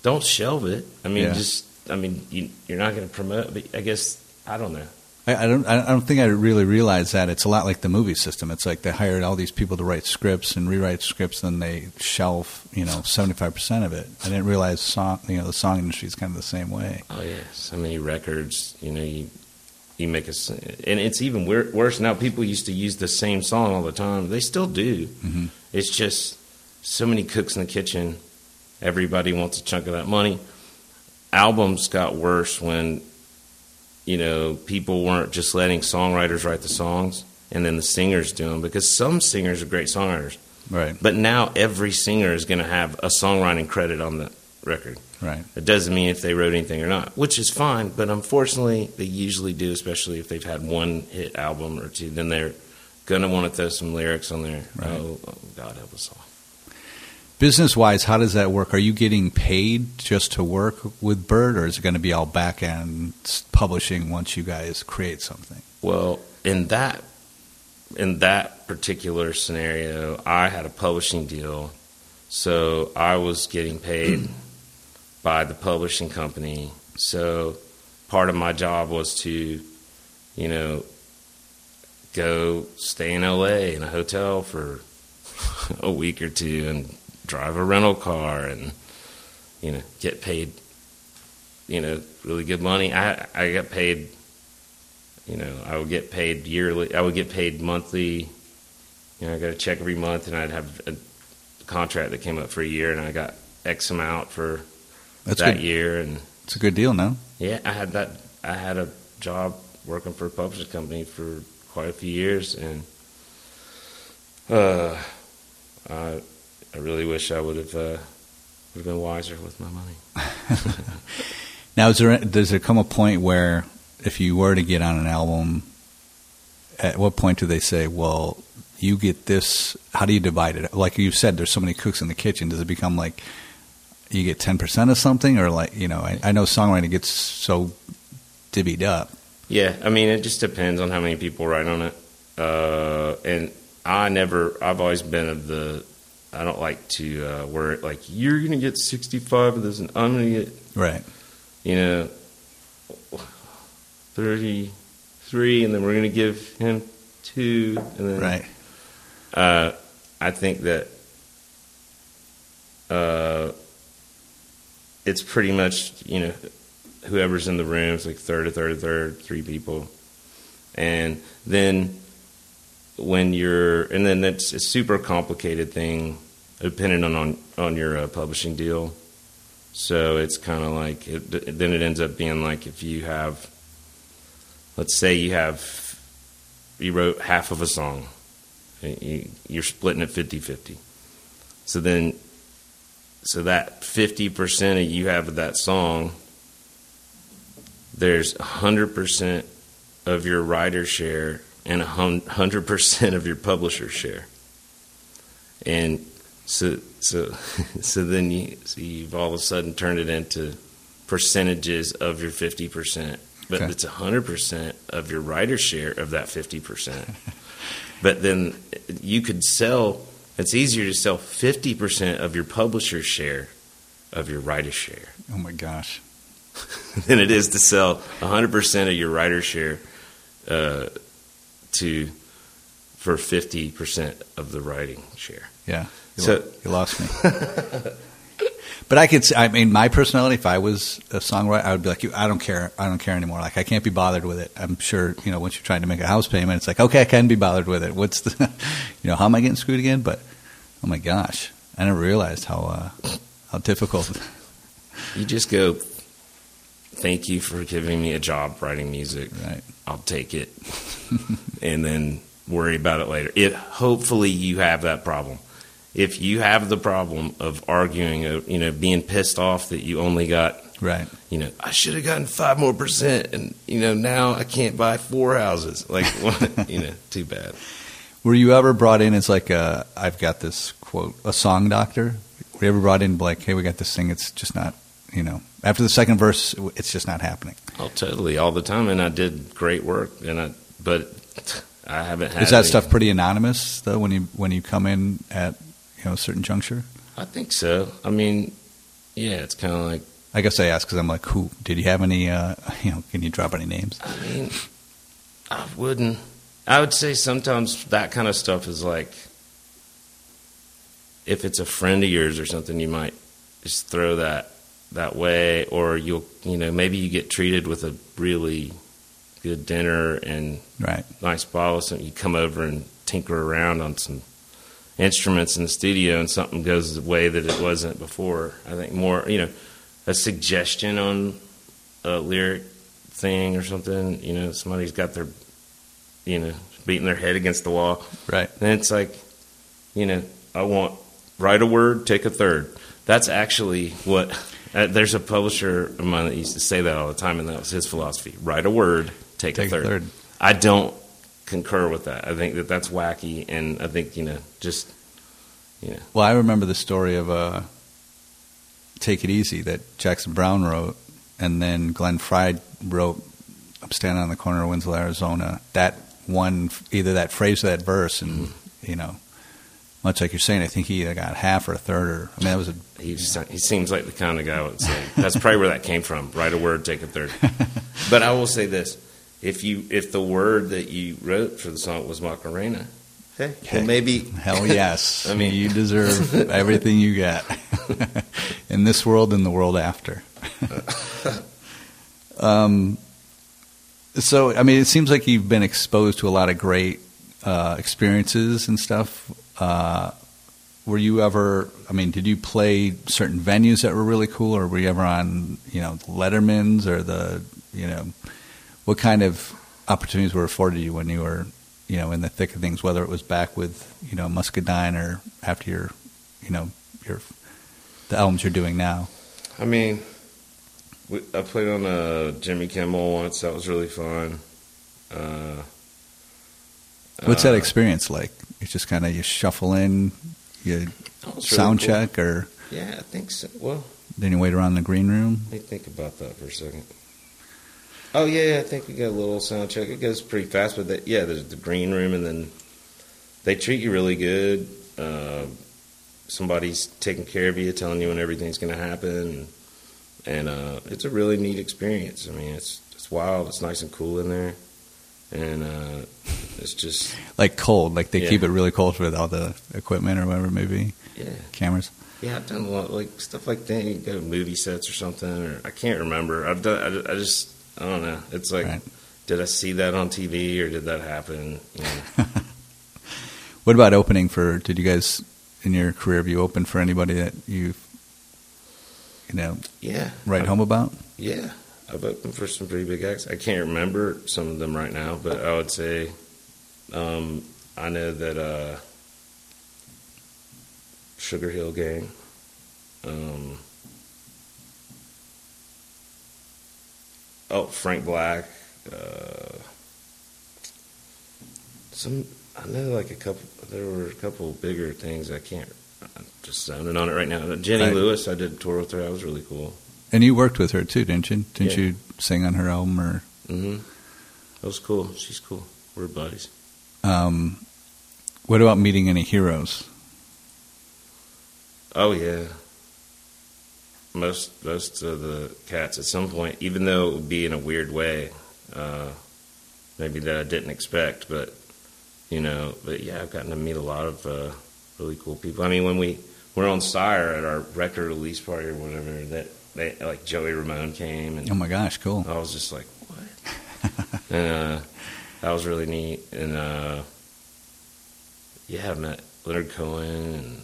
Don't shelve it. I mean, Yeah. just I mean you, you're not going to promote. But I guess I don't know. I, I don't. I don't think I really realized that it's a lot like the movie system. It's like they hired all these people to write scripts and rewrite scripts, then they shelf, you know, seventy five percent of it. I didn't realize song, you know, the song industry is kind of the same way. Oh yeah, so many records. You know, you you make a and it's even wor- worse now. People used to use the same song all the time. They still do. Mhm. It's just so many cooks in the kitchen. Everybody wants a chunk of that money. Albums got worse when you know people weren't just letting songwriters write the songs and then the singers do them because some singers are great songwriters. Right. But now every singer is going to have a songwriting credit on the record. Right. It doesn't mean if they wrote anything or not, which is fine. But unfortunately, they usually do, especially if they've had one hit album or two. Then they're gonna want to throw some lyrics on there. Right. Oh, oh, God help us all. Business wise, how does that work? Are you getting paid just to work with Burt, or is it going to be all back end publishing once you guys create something? Well, in that in that particular scenario, I had a publishing deal, so I was getting paid by the publishing company. So part of my job was to, you know, go stay in LA in a hotel for a week or two and drive a rental car and you know get paid you know really good money. I I got paid you know I would get paid yearly. I would get paid monthly. You know I got a check every month and I'd have a contract that came up for a year and I got X amount for That's that good. year and It's a good deal, no? yeah I had that I had a job working for a publishing company for quite a few years and uh I I really wish I would have uh, would have been wiser with my money. Now, is there does there come a point where if you were to get on an album, at what point do they say, "Well, you get this"? How do you divide it? Like you said, there's so many cooks in the kitchen. Does it become like you get ten percent of something, or like you know? I, I know songwriting gets so divvied up. Yeah, I mean, it just depends on how many people write on it. Uh, and I never, I've always been of the, I don't like to uh, where it like you're gonna get 65 of this, and I'm gonna get, Right. you know, 33, and then we're gonna give him two, and then Right. uh, I think that uh, it's pretty much you know whoever's in the room is like third, a third, a third, three people, and then when you're and then that's a super complicated thing depending on on, on your uh, publishing deal. So it's kind of like it, then it ends up being like if you have, let's say you have, you wrote half of a song, you, you're splitting it 50-50. So then, so that 50% of you have of that song, there's 100% of your writer share and 100% of your publisher share. And so so so then you so you've all of a sudden turned it into percentages of your 50%, but Okay. it's 100% of your writer share of that 50%. but then you could sell it's easier to sell 50% of your publisher share of your writer share Oh my gosh. than it is to sell 100% of your writer share uh, to for 50% of the writing share. Yeah. You, So- lo- you lost me. but I could. say I mean, my personality. If I was a songwriter, I would be like. I don't care. I don't care anymore. Like I can't be bothered with it. I'm sure. You know, once you're trying to make a house payment, it's like okay, I can be bothered with it. What's the? You know, how am I getting screwed again? But oh my gosh, I never realized how uh, how difficult. You just go, thank you for giving me a job writing music. Right. I'll take it. and then worry about it later. It hopefully you have that problem. If you have the problem of arguing, uh, you know, being pissed off that you only got Right. you know, I should have gotten five more percent, and you know, now I can't buy four houses. Like, you know, too bad. Were you ever brought in as like a? I've got this quote, a song doctor. Were you ever brought in like, hey, we got this thing. It's just not. You know, after the second verse, it's just not happening. Oh, totally, all the time, and I did great work, and I, but I haven't had. Is that any- stuff pretty anonymous though? When you when you come in at know a certain juncture? I think so. I mean, yeah, it's kind of like. I guess I ask because I'm like, who did you have any? Uh, you know, can you drop any names? I mean, I wouldn't. I would say sometimes that kind of stuff is like, if it's a friend of yours or something, you might just throw that that way, or you'll, you know, maybe you get treated with a really good dinner and Right. nice bottle of something. You come over and tinker around on some instruments in the studio, and something goes the way that it wasn't before. I think more, you know, a suggestion on a lyric thing or something. You know, somebody's got their, you know, beating their head against the wall. Right. And it's like, you know, I want write a word, take a third. That's actually what. Uh, there's a publisher of mine that used to say that all the time, and that was his philosophy: write a word, take, Take a, a third. third. I don't concur with that. I think that that's wacky, and I think you know, just you know, Well, I remember the story of uh, "Take It Easy" that Jackson Browne wrote, and then Glenn Frey wrote. I'm standing on the corner of Winslow, Arizona. That one, either that phrase or that verse, and you know, much like you're saying, I think he either got half or a third, or I mean, that was a he he seems like the kind of guy would say that's probably where that came from. Write a word, take a third. but I will say this: if you if the word that you wrote for the song was Macarena, hey, Hey. well maybe Hell yes. I mean- you deserve everything you get in this world and the world after. um, so, I mean, it seems like you've been exposed to a lot of great uh, experiences and stuff. Uh, were you ever? I mean, did you play certain venues that were really cool, or were you ever on, you know, Letterman's or the, you know, what kind of opportunities were afforded you when you were, you know, in the thick of things? Whether it was back with, you know, Muscadine or after your, you know, your the albums you're doing now. I mean, we, I played on uh, Jimmy Kimmel once. That was really fun. Uh, What's that uh, experience like? It's just kind of you shuffle in, you was really sound cool. check, or Yeah, I think so. Well, then you wait around in the green room. let me think about that for a second. Oh yeah, I think we got a little sound check. It goes pretty fast, but that, yeah, there's the green room, and then they treat you really good. Uh, somebody's taking care of you, telling you when everything's going to happen, and uh, it's a really neat experience. I mean, it's it's wild. It's nice and cool in there, and uh, it's just Like cold, like they Yeah. keep it really cold with all the equipment or whatever, maybe yeah. cameras. Yeah, I've done a lot like stuff like that. You go to movie sets or something, or I can't remember. I've done. I, I just I don't know. It's like, Right. did I see that on TV or did that happen? You know? What about opening for? Did you guys in your career have you opened for anybody that you, you know, yeah, write I've- home about? Yeah, I've opened for some pretty big acts. I can't remember some of them right now, but I would say um, I know that uh, Sugar Hill Gang. Um, oh, Frank Black. Uh, some I know like a couple. There were a couple bigger things. I can't. I'm just zoning on it right now. Jenny Right. Lewis. I did a tour with her. That was really cool. And you worked with her too, didn't you? Didn't Yeah. you sing on her album or? Mm-hmm. That was cool. She's cool. We're buddies. Um, what about meeting any heroes? Oh yeah. Most most of the cats at some point, even though it would be in a weird way, uh, maybe that I didn't expect, but you know, but yeah, I've gotten to meet a lot of uh, really cool people. I mean, when we were on Sire at our record release party or whatever, that they like Joey Ramone came and Oh my gosh, cool. I was just like, what? and uh, that was really neat. And uh, yeah, I met Leonard Cohen and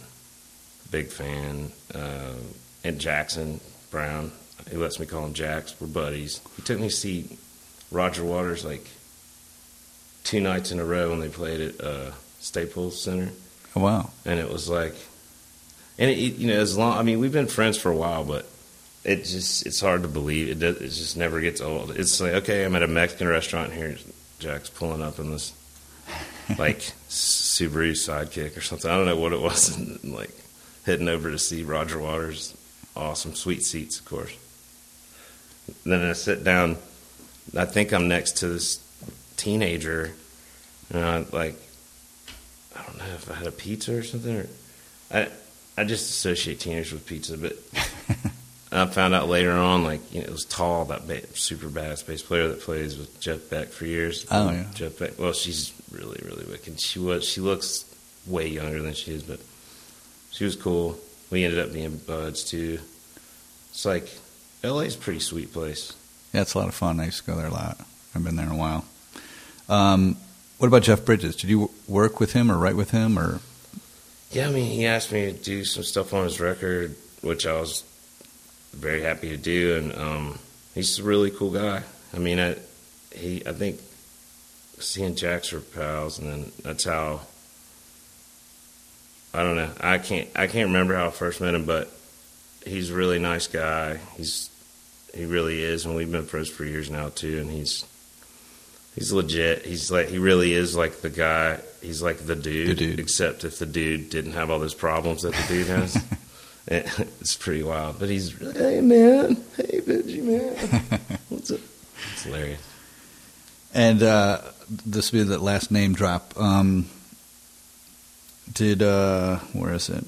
big fan. Uh, and Jackson Browne. He lets me call him Jax. We're buddies. He took me to see Roger Waters like two nights in a row when they played at uh, Staples Center Oh, wow. and it was like, and it, you know, as long I mean, we've been friends for a while, but it just it's hard to believe. It does, it just never gets old. It's like okay, I'm at a Mexican restaurant here. Jax pulling up in this like Subaru sidekick or something. I don't know what it was. And, like heading over to see Roger Waters. Oh, awesome, sweet seats, of course. Then I sit down. I think I'm next to this teenager, and I like I don't know if I had a pizza or something. Or, I I just associate teenagers with pizza, but I found out later on, like you know, it was Tal that ba- super badass bass player that plays with Jeff Beck for years. Oh, yeah. Jeff Beck. Well, she's really really wicked. She was she looks way younger than she is, but she was cool. We ended up being buds too. It's like LA's a pretty sweet place. Yeah, it's a lot of fun. I used to go there a lot. I've been there in a while. Um, what about Jeff Bridges? Did you work with him or write with him or? Yeah, I mean, he asked me to do some stuff on his record, which I was very happy to do, and um, he's a really cool guy. I mean, I, he, I think, seeing Jax were pals, and then that's how. I don't know. I can't. I can't remember how I first met him, but he's a really nice guy. He's he really is, and we've been friends for years now too. And he's he's legit. He's like he really is like the guy. He's like the dude, The dude. except if the dude didn't have all those problems that the dude has. It- it's pretty wild. But he's hey man, hey Benji man, what's up? It's hilarious. And uh, this will be the last name drop. Um, did uh, where is it?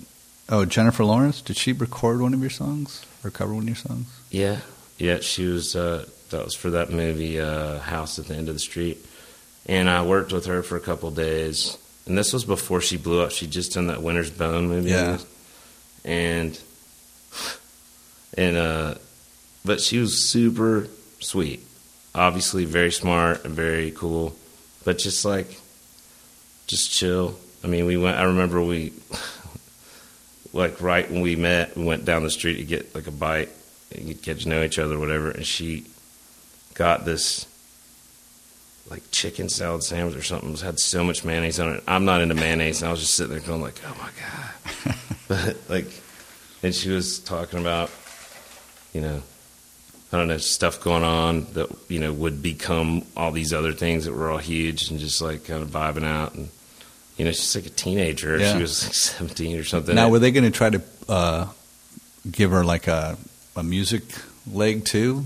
Oh, Jennifer Lawrence. Did she record one of your songs or cover one of your songs? Yeah, yeah. She was uh, That was for that movie, uh, House at the End of the Street. And I worked with her for a couple days. And this was before she blew up. She'd just done that Winter's Bone movie. Yeah. And, and, uh, but she was super sweet. Obviously, very smart and very cool. But just like, just chill. I mean, we went, I remember we, like, right when we met, we went down the street to get like a bite and get to know each other, or whatever. And she got this like chicken salad sandwich or something. It had so much mayonnaise on it. I'm not into mayonnaise, and I was just sitting there going like, "Oh my god!" but like, and she was talking about, you know, I don't know stuff going on that you know would become all these other things that were all huge, and just like kind of vibing out and. You know, she's like a teenager. Yeah. She was like 17 or something. Now, were they going to try to uh, give her like a a music leg too?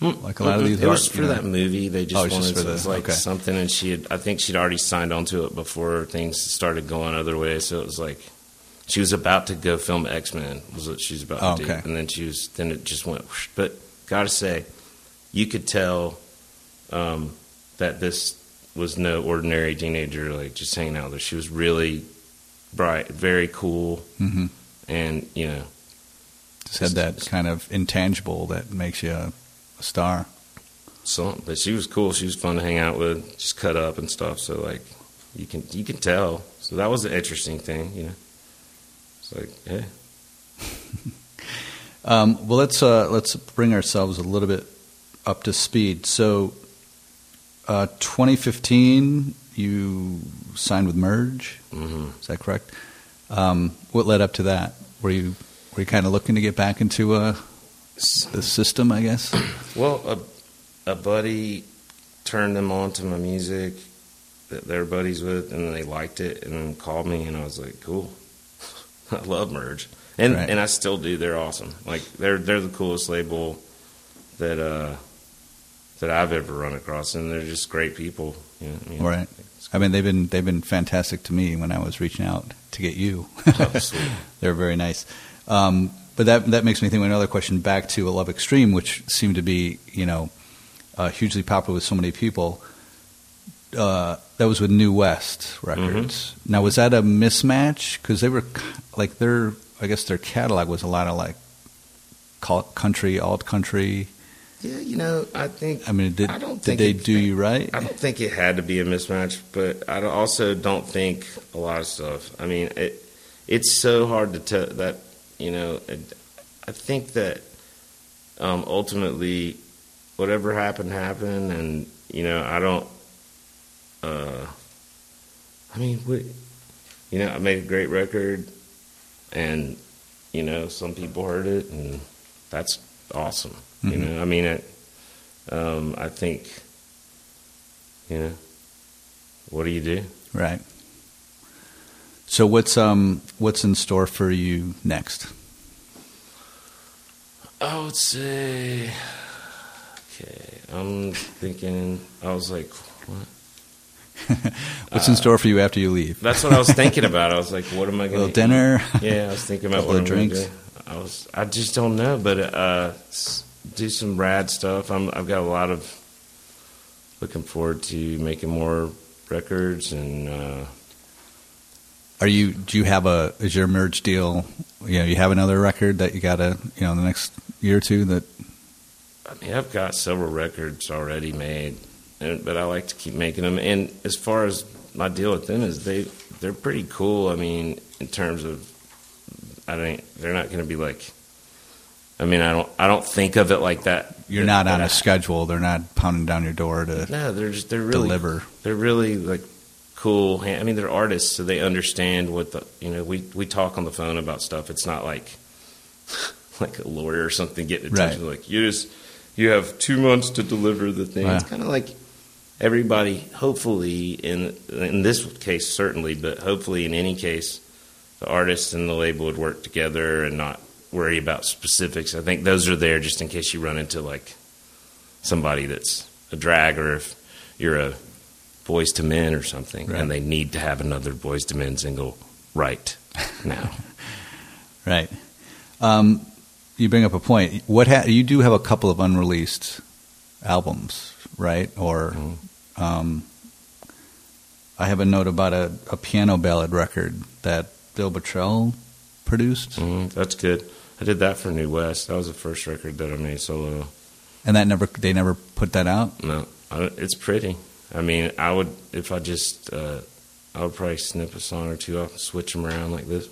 Like a lot of these It was art- for you know- that movie. They just Oh, wanted just for was the- like okay. something, and she had. I think she'd already signed onto it before things started going other ways. So it was like she was about to go film X Men. Was what she was about Oh, to okay. do, and then she was. Then it just went. whoosh. But gotta say, you could tell um, that this was no ordinary teenager, like just hanging out there. She was really bright, very cool, Mhm. and you know, Just had that kind of intangible that makes you a, a star. So, but she was cool. She was fun to hang out with. Just cut up and stuff. So like, you can you can tell. So that was the interesting thing, you know. It's like, hey, Um, well, let's uh, let's bring ourselves a little bit up to speed. So, uh, 2015, you signed with Merge. hmm Is that correct? Um, what led up to that? Were you were you kind of looking to get back into uh, the system? I guess. well, a a buddy turned them on to my music that they're buddies with, and they liked it, and then called me, and I was like, cool. I love Merge, and Right. and I still do. They're awesome. Like they're they're the coolest label that uh that I've ever run across, and they're just great people. You know, you know. Right. I mean, they've been they've been fantastic to me when I was reaching out to get you. Sweet. They're very nice. Um, but that that makes me think of another question back to a Love Extreme, which seemed to be you know uh, hugely popular with so many people. Uh, that was with New West Records. Now, was that a mismatch? Because they were like their, I guess their catalog was a lot of like country, alt country. Yeah, you know, I think I mean, did I don't did think they it- do you right? I don't think it had to be a mismatch, but I also don't think a lot of stuff. I mean, it it's so hard to tell that. You know, it, I think that um, ultimately, whatever happened happened, and you know, I don't. Uh, I mean, what, you know, I made a great record, and you know, some people heard it, and that's awesome. You Mhm. know, I mean, it, um, I think, you know, what do you do? Right. So what's um what's in store for you next? I would say, okay, I'm thinking, I was like, what? What's in Uh, store for you after you leave? That's what I was thinking about. I was like, what am I going to dinner. Yeah, I was thinking about what drinks. I was, I just don't know, but uh, do some rad stuff. I'm, I've got a lot of looking forward to making more records and uh, Are you? Do you have a? Is your merge deal? You know, you have another record that you got to you know in the next year or two that. I mean, I've got several records already made, and, but I like to keep making them. And as far as my deal with them is, they they're pretty cool. I mean, in terms of, I think they're not going to be like. I mean, I don't I don't think of it like that. You're that- not on that a schedule. They're not pounding down your door to No, they're just they're really deliver. they're really like cool. I mean, they're artists, so they understand what the you know. We we talk on the phone about stuff. It's not like like a lawyer or something getting attention. Like you just you have two months to deliver the thing. It's kind of like everybody. Hopefully, in in this case, certainly, but hopefully, in any case, the artist and the label would work together and not worry about specifics. I think those are there just in case you run into like somebody that's a drag or if you're a Boyz II Men or something Right. and they need to have another Boyz II Men single right now. Right. Um, you bring up a point. What ha- you do have a couple of unreleased albums, right? Or Mhm. um, I have a note about a, a piano ballad record that Bill Bottrell produced, Mhm, that's good. I did that for New West. That was the first record that I made solo. and that never they never put that out. No, I it's pretty. I mean, I would if I just uh, I would probably snip a song or two off and switch them around like this.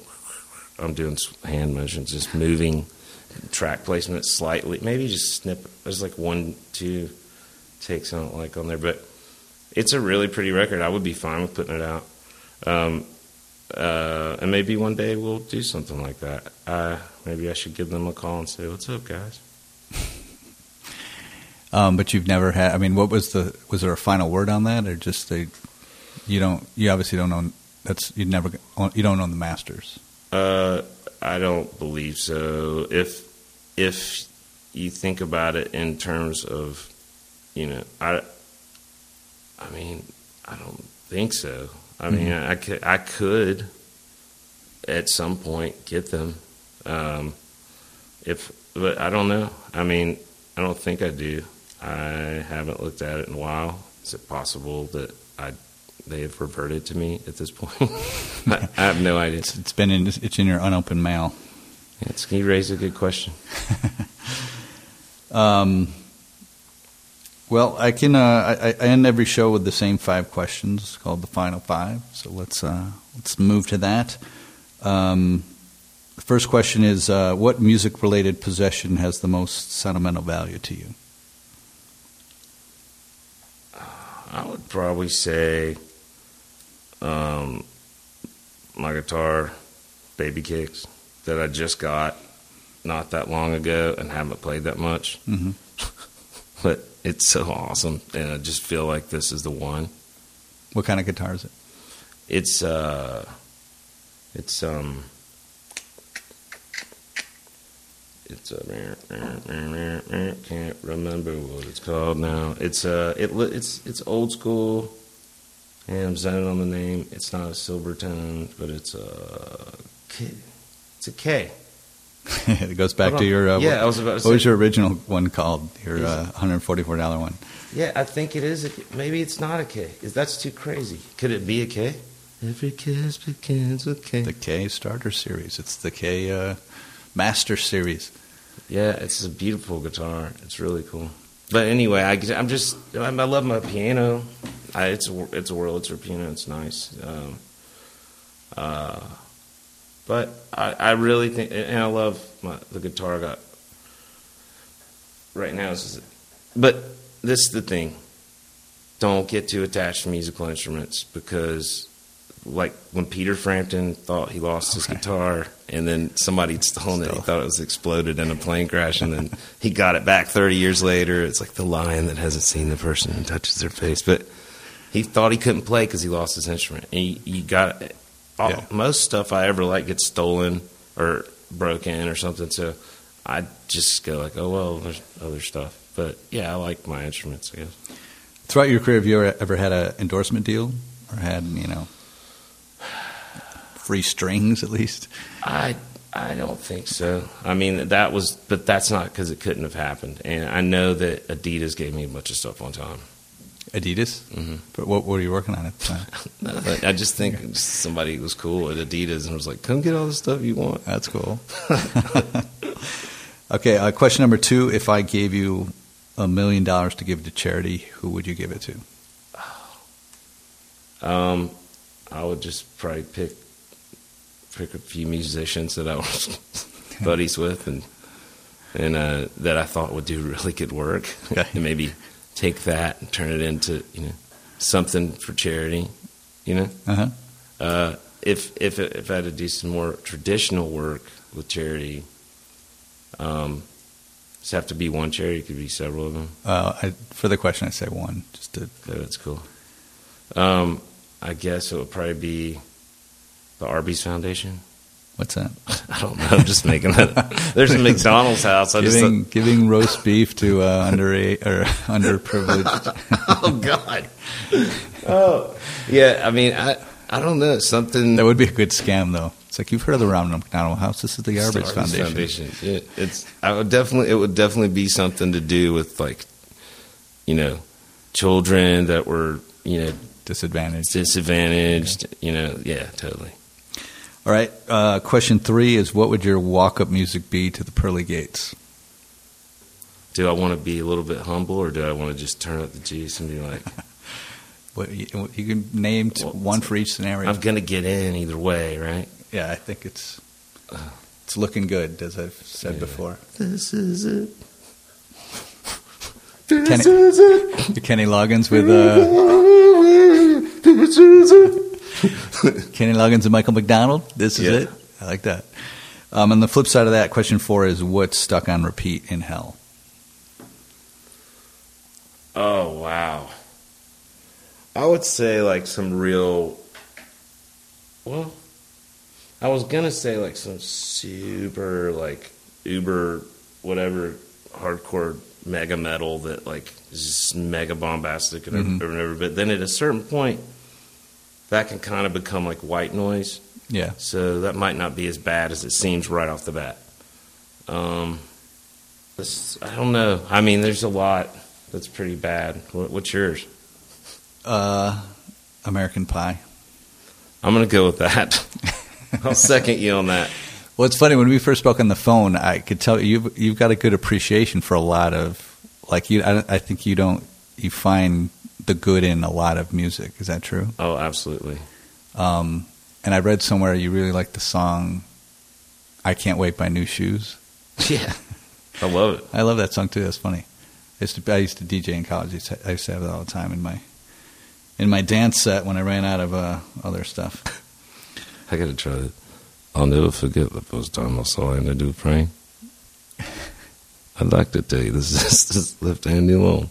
I'm doing hand motions, just moving track placement slightly. Maybe just snip. There's like one, two takes I don't like on there, but it's a really pretty record. I would be fine with putting it out. Um, uh, and maybe one day we'll do something like that. Uh, maybe I should give them a call and say, "What's up, guys?" Um, but you've never had. I mean, what was the? Was there a final word on that, or just they? You don't. You obviously don't own. That's you never. You don't own the masters. Uh, I don't believe so. If if you think about it in terms of, you know, I, I mean, I don't think so. I mean, I could, I could, at some point, get them. Um, if, but I don't know. I mean, I don't think I do. I haven't looked at it in a while. Is it possible that I they have reverted to me at this point? I, I have no idea. It's, it's been in. It's in your unopened mail. It's, you raise a good question. Um, well, I can. Uh, I, I end every show with the same five questions it's called the final five. So let's uh, let's move to that. Um, the first question is: uh, What music-related possession has the most sentimental value to you? I would probably say um, my guitar, Baby Kicks, that I just got not that long ago and haven't played that much. Mm-hmm. But it's so awesome, and I just feel like this is the one. What kind of guitar is it? It's uh, it's um, it's a can't remember what it's called now. It's uh, it it's it's old school, and I'm zoning on the name. It's not a Silvertone, but it's a Kay. It's a Kay. it goes back to your. Uh, yeah, what, I was about to what say. was your original one called? Your uh, $144 one. Yeah, I think it is. A, maybe it's not a Kay. Is that's too crazy? Could it be a Kay? Every kiss begins with Kay. The Kay Starter Series. It's the Kay uh, Master Series. Yeah, it's a beautiful guitar. It's really cool. But anyway, I, am just I, I love my piano. I, it's a it's a Wurlitzer piano. It's nice. Um, uh, but I, I really think, and I love my, the guitar I got right now. Is, but this is the thing: don't get too attached to musical instruments because, like when Peter Frampton thought he lost his Okay. guitar, and then somebody had stolen it, he thought it was exploded in a plane crash, and then he got it back 30 years later. It's like the lion that hasn't seen the person and touches their face, but he thought he couldn't play because he lost his instrument. And you, you got all, Yeah. most stuff I ever like gets stolen or broken or something. So I just go like, oh well, there's other stuff. But yeah, I like my instruments. I guess. Throughout your career, have you ever, ever had an endorsement deal or had, you know, free strings at least? I I don't think so. I mean that was, but that's not because it couldn't have happened. And I know that Adidas gave me a bunch of stuff one time. Adidas? Mhm. But what, what were you working on at the time? I just think somebody was cool at Adidas and was like, "Come get all the stuff you want." That's cool. okay, uh, question number two. If I gave you a million dollars to give to charity, who would you give it to? Um, I would just probably pick pick a few musicians that I was buddies with and and uh, that I thought would do really good work, Okay. and maybe take that and turn it into you know something for charity. You know, Uh-huh. uh, if if if I had to do some more traditional work with charity, um, does it have to be one charity? It could be several of them. Uh, I, for the question, I say one. Just to, Okay, that's cool. Um, I guess it would probably be the Arby's Foundation. What's that? I don't know. I'm just making that. There's a McDonald's house. I just giving giving roast beef to uh, under or underprivileged. oh God. Oh yeah. I mean, I I don't know something. that would be a good scam, though. It's like you've heard of the Ronald McDonald House. This is the Arby's Arby's Foundation. Yeah, it's. I would definitely. It would definitely be something to do with like you know, children that were, you know, Disadvantage. disadvantaged. You know, yeah, totally. All right. Uh, question three is what would your walk up music be to the pearly gates? Do I want to be a little bit humble, or do I want to just turn up the juice and be like, What, you, you can name Well, one for each scenario. I'm gonna get in either way, right? yeah, I think it's it's looking good, as I've said Yeah. before. This is it. Kenny- This is it. Kenny Loggins with uh, This is it. Kenny Loggins and Michael McDonald. This is Yeah. it. I like that. Um, and the flip side of that, question four is what's stuck on repeat in hell? Oh wow. I would say like some real well I was gonna say like some super like uber whatever hardcore mega metal that like is just mega bombastic and Mhm. and over but then at a certain point that can kind of become like white noise Yeah. so that might not be as bad as it seems right off the bat. Um, this, I don't know. I mean, there's a lot that's pretty bad. What, what's yours? Uh, American Pie. I'm gonna go with that. I'll second you on that. Well, it's funny when we first spoke on the phone. I could tell you've you've got a good appreciation for a lot of like you. I, I think you don't you find the good in a lot of music. Is that true? Oh, absolutely. Um, and I read somewhere you really like the song "I Can't Wait" by Nu Shooz. Yeah, I love it. I love that song too. That's funny. I used to I used to DJ in college. I used to, have it all the time in my in my dance set when I ran out of uh, other stuff. I gotta try it. I'll never forget the first time I saw Andy Dufresne. I'd like to tell you this is just left Andy alone.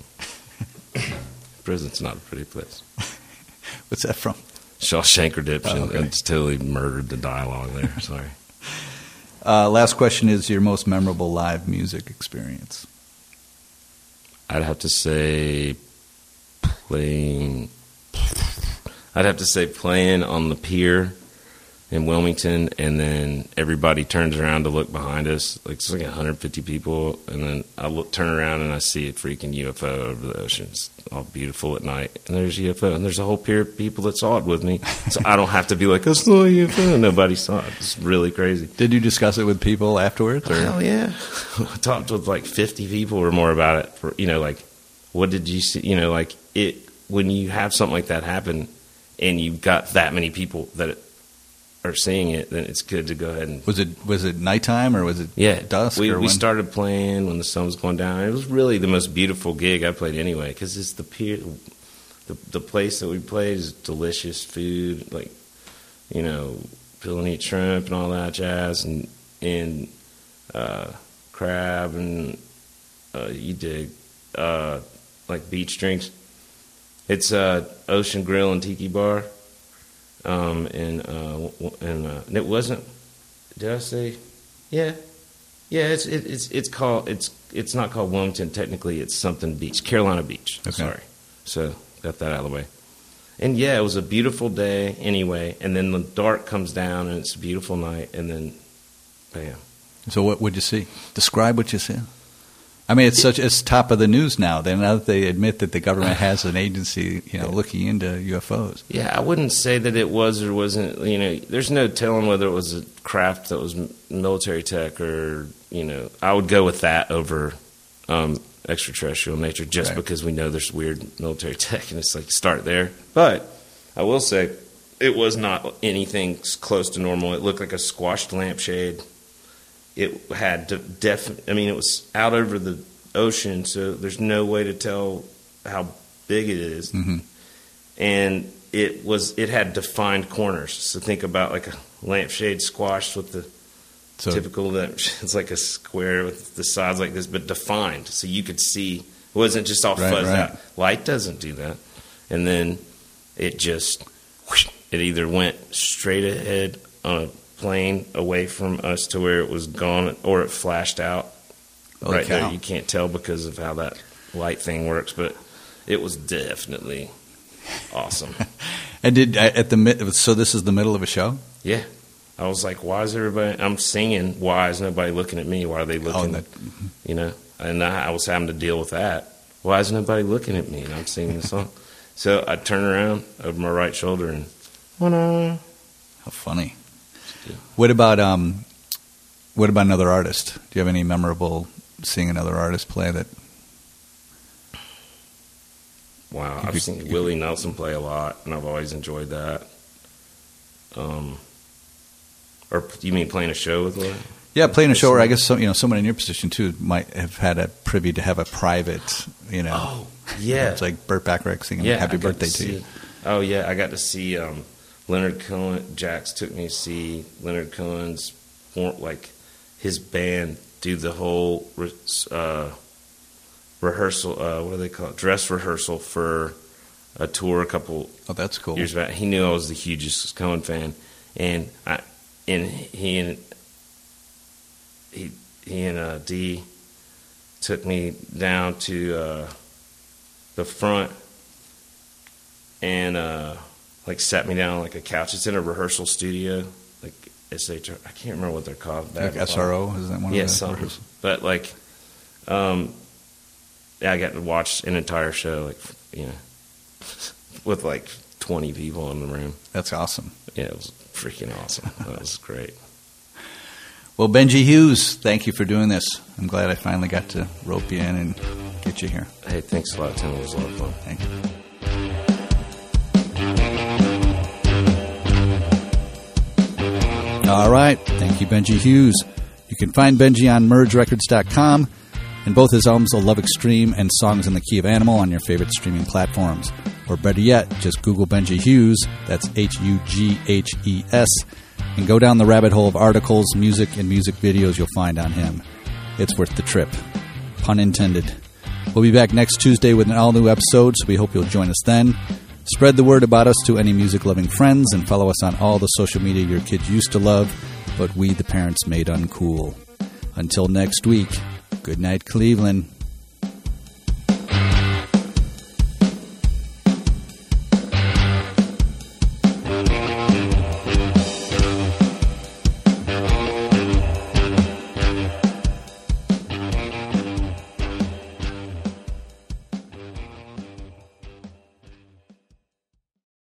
Prison's not a pretty place. What's that from? Shawshank Redemption. Oh, okay. It's totally murdered the dialogue there. Sorry. Uh, last question is your most memorable live music experience. I'd have to say playing. I'd have to say playing on the pier in Wilmington, and then everybody turns around to look behind us. Like it's like 150 people, and then I look, turn around and I see a freaking UFO over the ocean. It's all beautiful at night, and there's a UFO, and there's a whole pier of people that saw it with me. So I don't have to be like, "I saw a UFO." Nobody saw it. It's really crazy. Did you discuss it with people afterwards? Or? Hell yeah! I talked with like fifty people or more about it. For you know, like, what did you see? You know, like it when you have something like that happen, and you've got that many people that are seeing it, then it's good to go ahead and Was it was it nighttime or was it yeah, dusk? We or we started playing when the sun was going down. It was really the most beautiful gig I played anyway because it's the pier, the the place that we played is delicious food, like you know, eat shrimp and all that jazz, and and uh, crab and uh, you dig uh, like beach drinks. It's uh, Ocean Grill and Tiki Bar, um, and uh, and uh, and it wasn't. Did I say? Yeah, yeah. It's it, it's it's called it's it's not called Wilmington technically. It's something Beach, Carolina Beach. Okay. Sorry. So got that out of the way. And yeah, it was a beautiful day anyway. And then the dark comes down, and it's a beautiful night. And then, bam. So what would you see? Describe what you see. I mean, it's such it's top of the news now. Then now that they admit that the government has an agency, you know, looking into UFOs. Yeah, I wouldn't say that it was or wasn't. You know, there's no telling whether it was a craft that was military tech or you know. I would go with that over um, extraterrestrial nature, just Right. because we know there's weird military tech, and it's like start there. But I will say, it was not anything close to normal. It looked like a squashed lampshade. It had de- def. I mean, it was out over the ocean, so there's no way to tell how big it is hmm and it was it had defined corners. So think about like a lampshade squashed with the So typical lampshade. It's like a square with the sides like this, but defined, so you could see. It wasn't just all Right, fuzzed right. out. Light doesn't do that. And then it just whoosh, it either went straight ahead on a plane away from us to where it was gone, or it flashed out Holy right cow. there. You can't tell because of how that light thing works, but it was definitely awesome. and did uh, at the mid, so this is the middle of a show. Yeah. I was like, why is everybody, I'm singing, why is nobody looking at me? Why are they Oh, looking, that, you know? And I, I was having to deal with that. why is nobody looking at me? And I'm singing the song. so I turn around over my right shoulder and, How funny. What about um, what about another artist? Do you have any memorable seeing another artist play that? wow, I've seen you Willie Nelson play a lot, and I've always enjoyed that. Um, or you mean playing a show with Willie? Yeah, playing a show, or I guess some, you know someone in your position too might have had a privy to have a private, you know. Oh, yeah. it's like Burt Bacharach singing yeah, "Happy Birthday to, see, You." Oh yeah, I got to see um, Leonard Cohen. Jax took me to see Leonard Cohen's like his band do the whole uh, rehearsal. Uh, what do they call it? Dress rehearsal for a tour a couple Oh, that's cool. years back. He knew I was the hugest Cohen fan, and I and he and he he and uh, D took me down to uh, the front and uh, like sat me down on like a couch. It's in a rehearsal studio, like SH. I can't remember what they're called. Like SRO is that one? yeah, something. But like, um, yeah, I got to watch an entire show, like you know, with like twenty people in the room. That's awesome. Yeah, it was freaking awesome. That was great. Well, Benji Hughes, thank you for doing this. I'm glad I finally got to rope you in and get you here. Hey, thanks a lot, Tim. It was a lot of fun. Thank you. All right. Thank you, Benji Hughes. You can find Benji on mergerecords.com and both his albums, Love Extreme and Songs in the Key of Animal, on your favorite streaming platforms. Or better yet, just Google Benji Hughes, that's H U G H E S, and go down the rabbit hole of articles, music, and music videos you'll find on him. It's worth the trip. Pun intended. We'll be back next Tuesday with an all new episode, so we hope you'll join us then. Spread the word about us to any music loving friends and follow us on all the social media your kids used to love, but we, the parents, made uncool. Until next week, good night, Cleveland.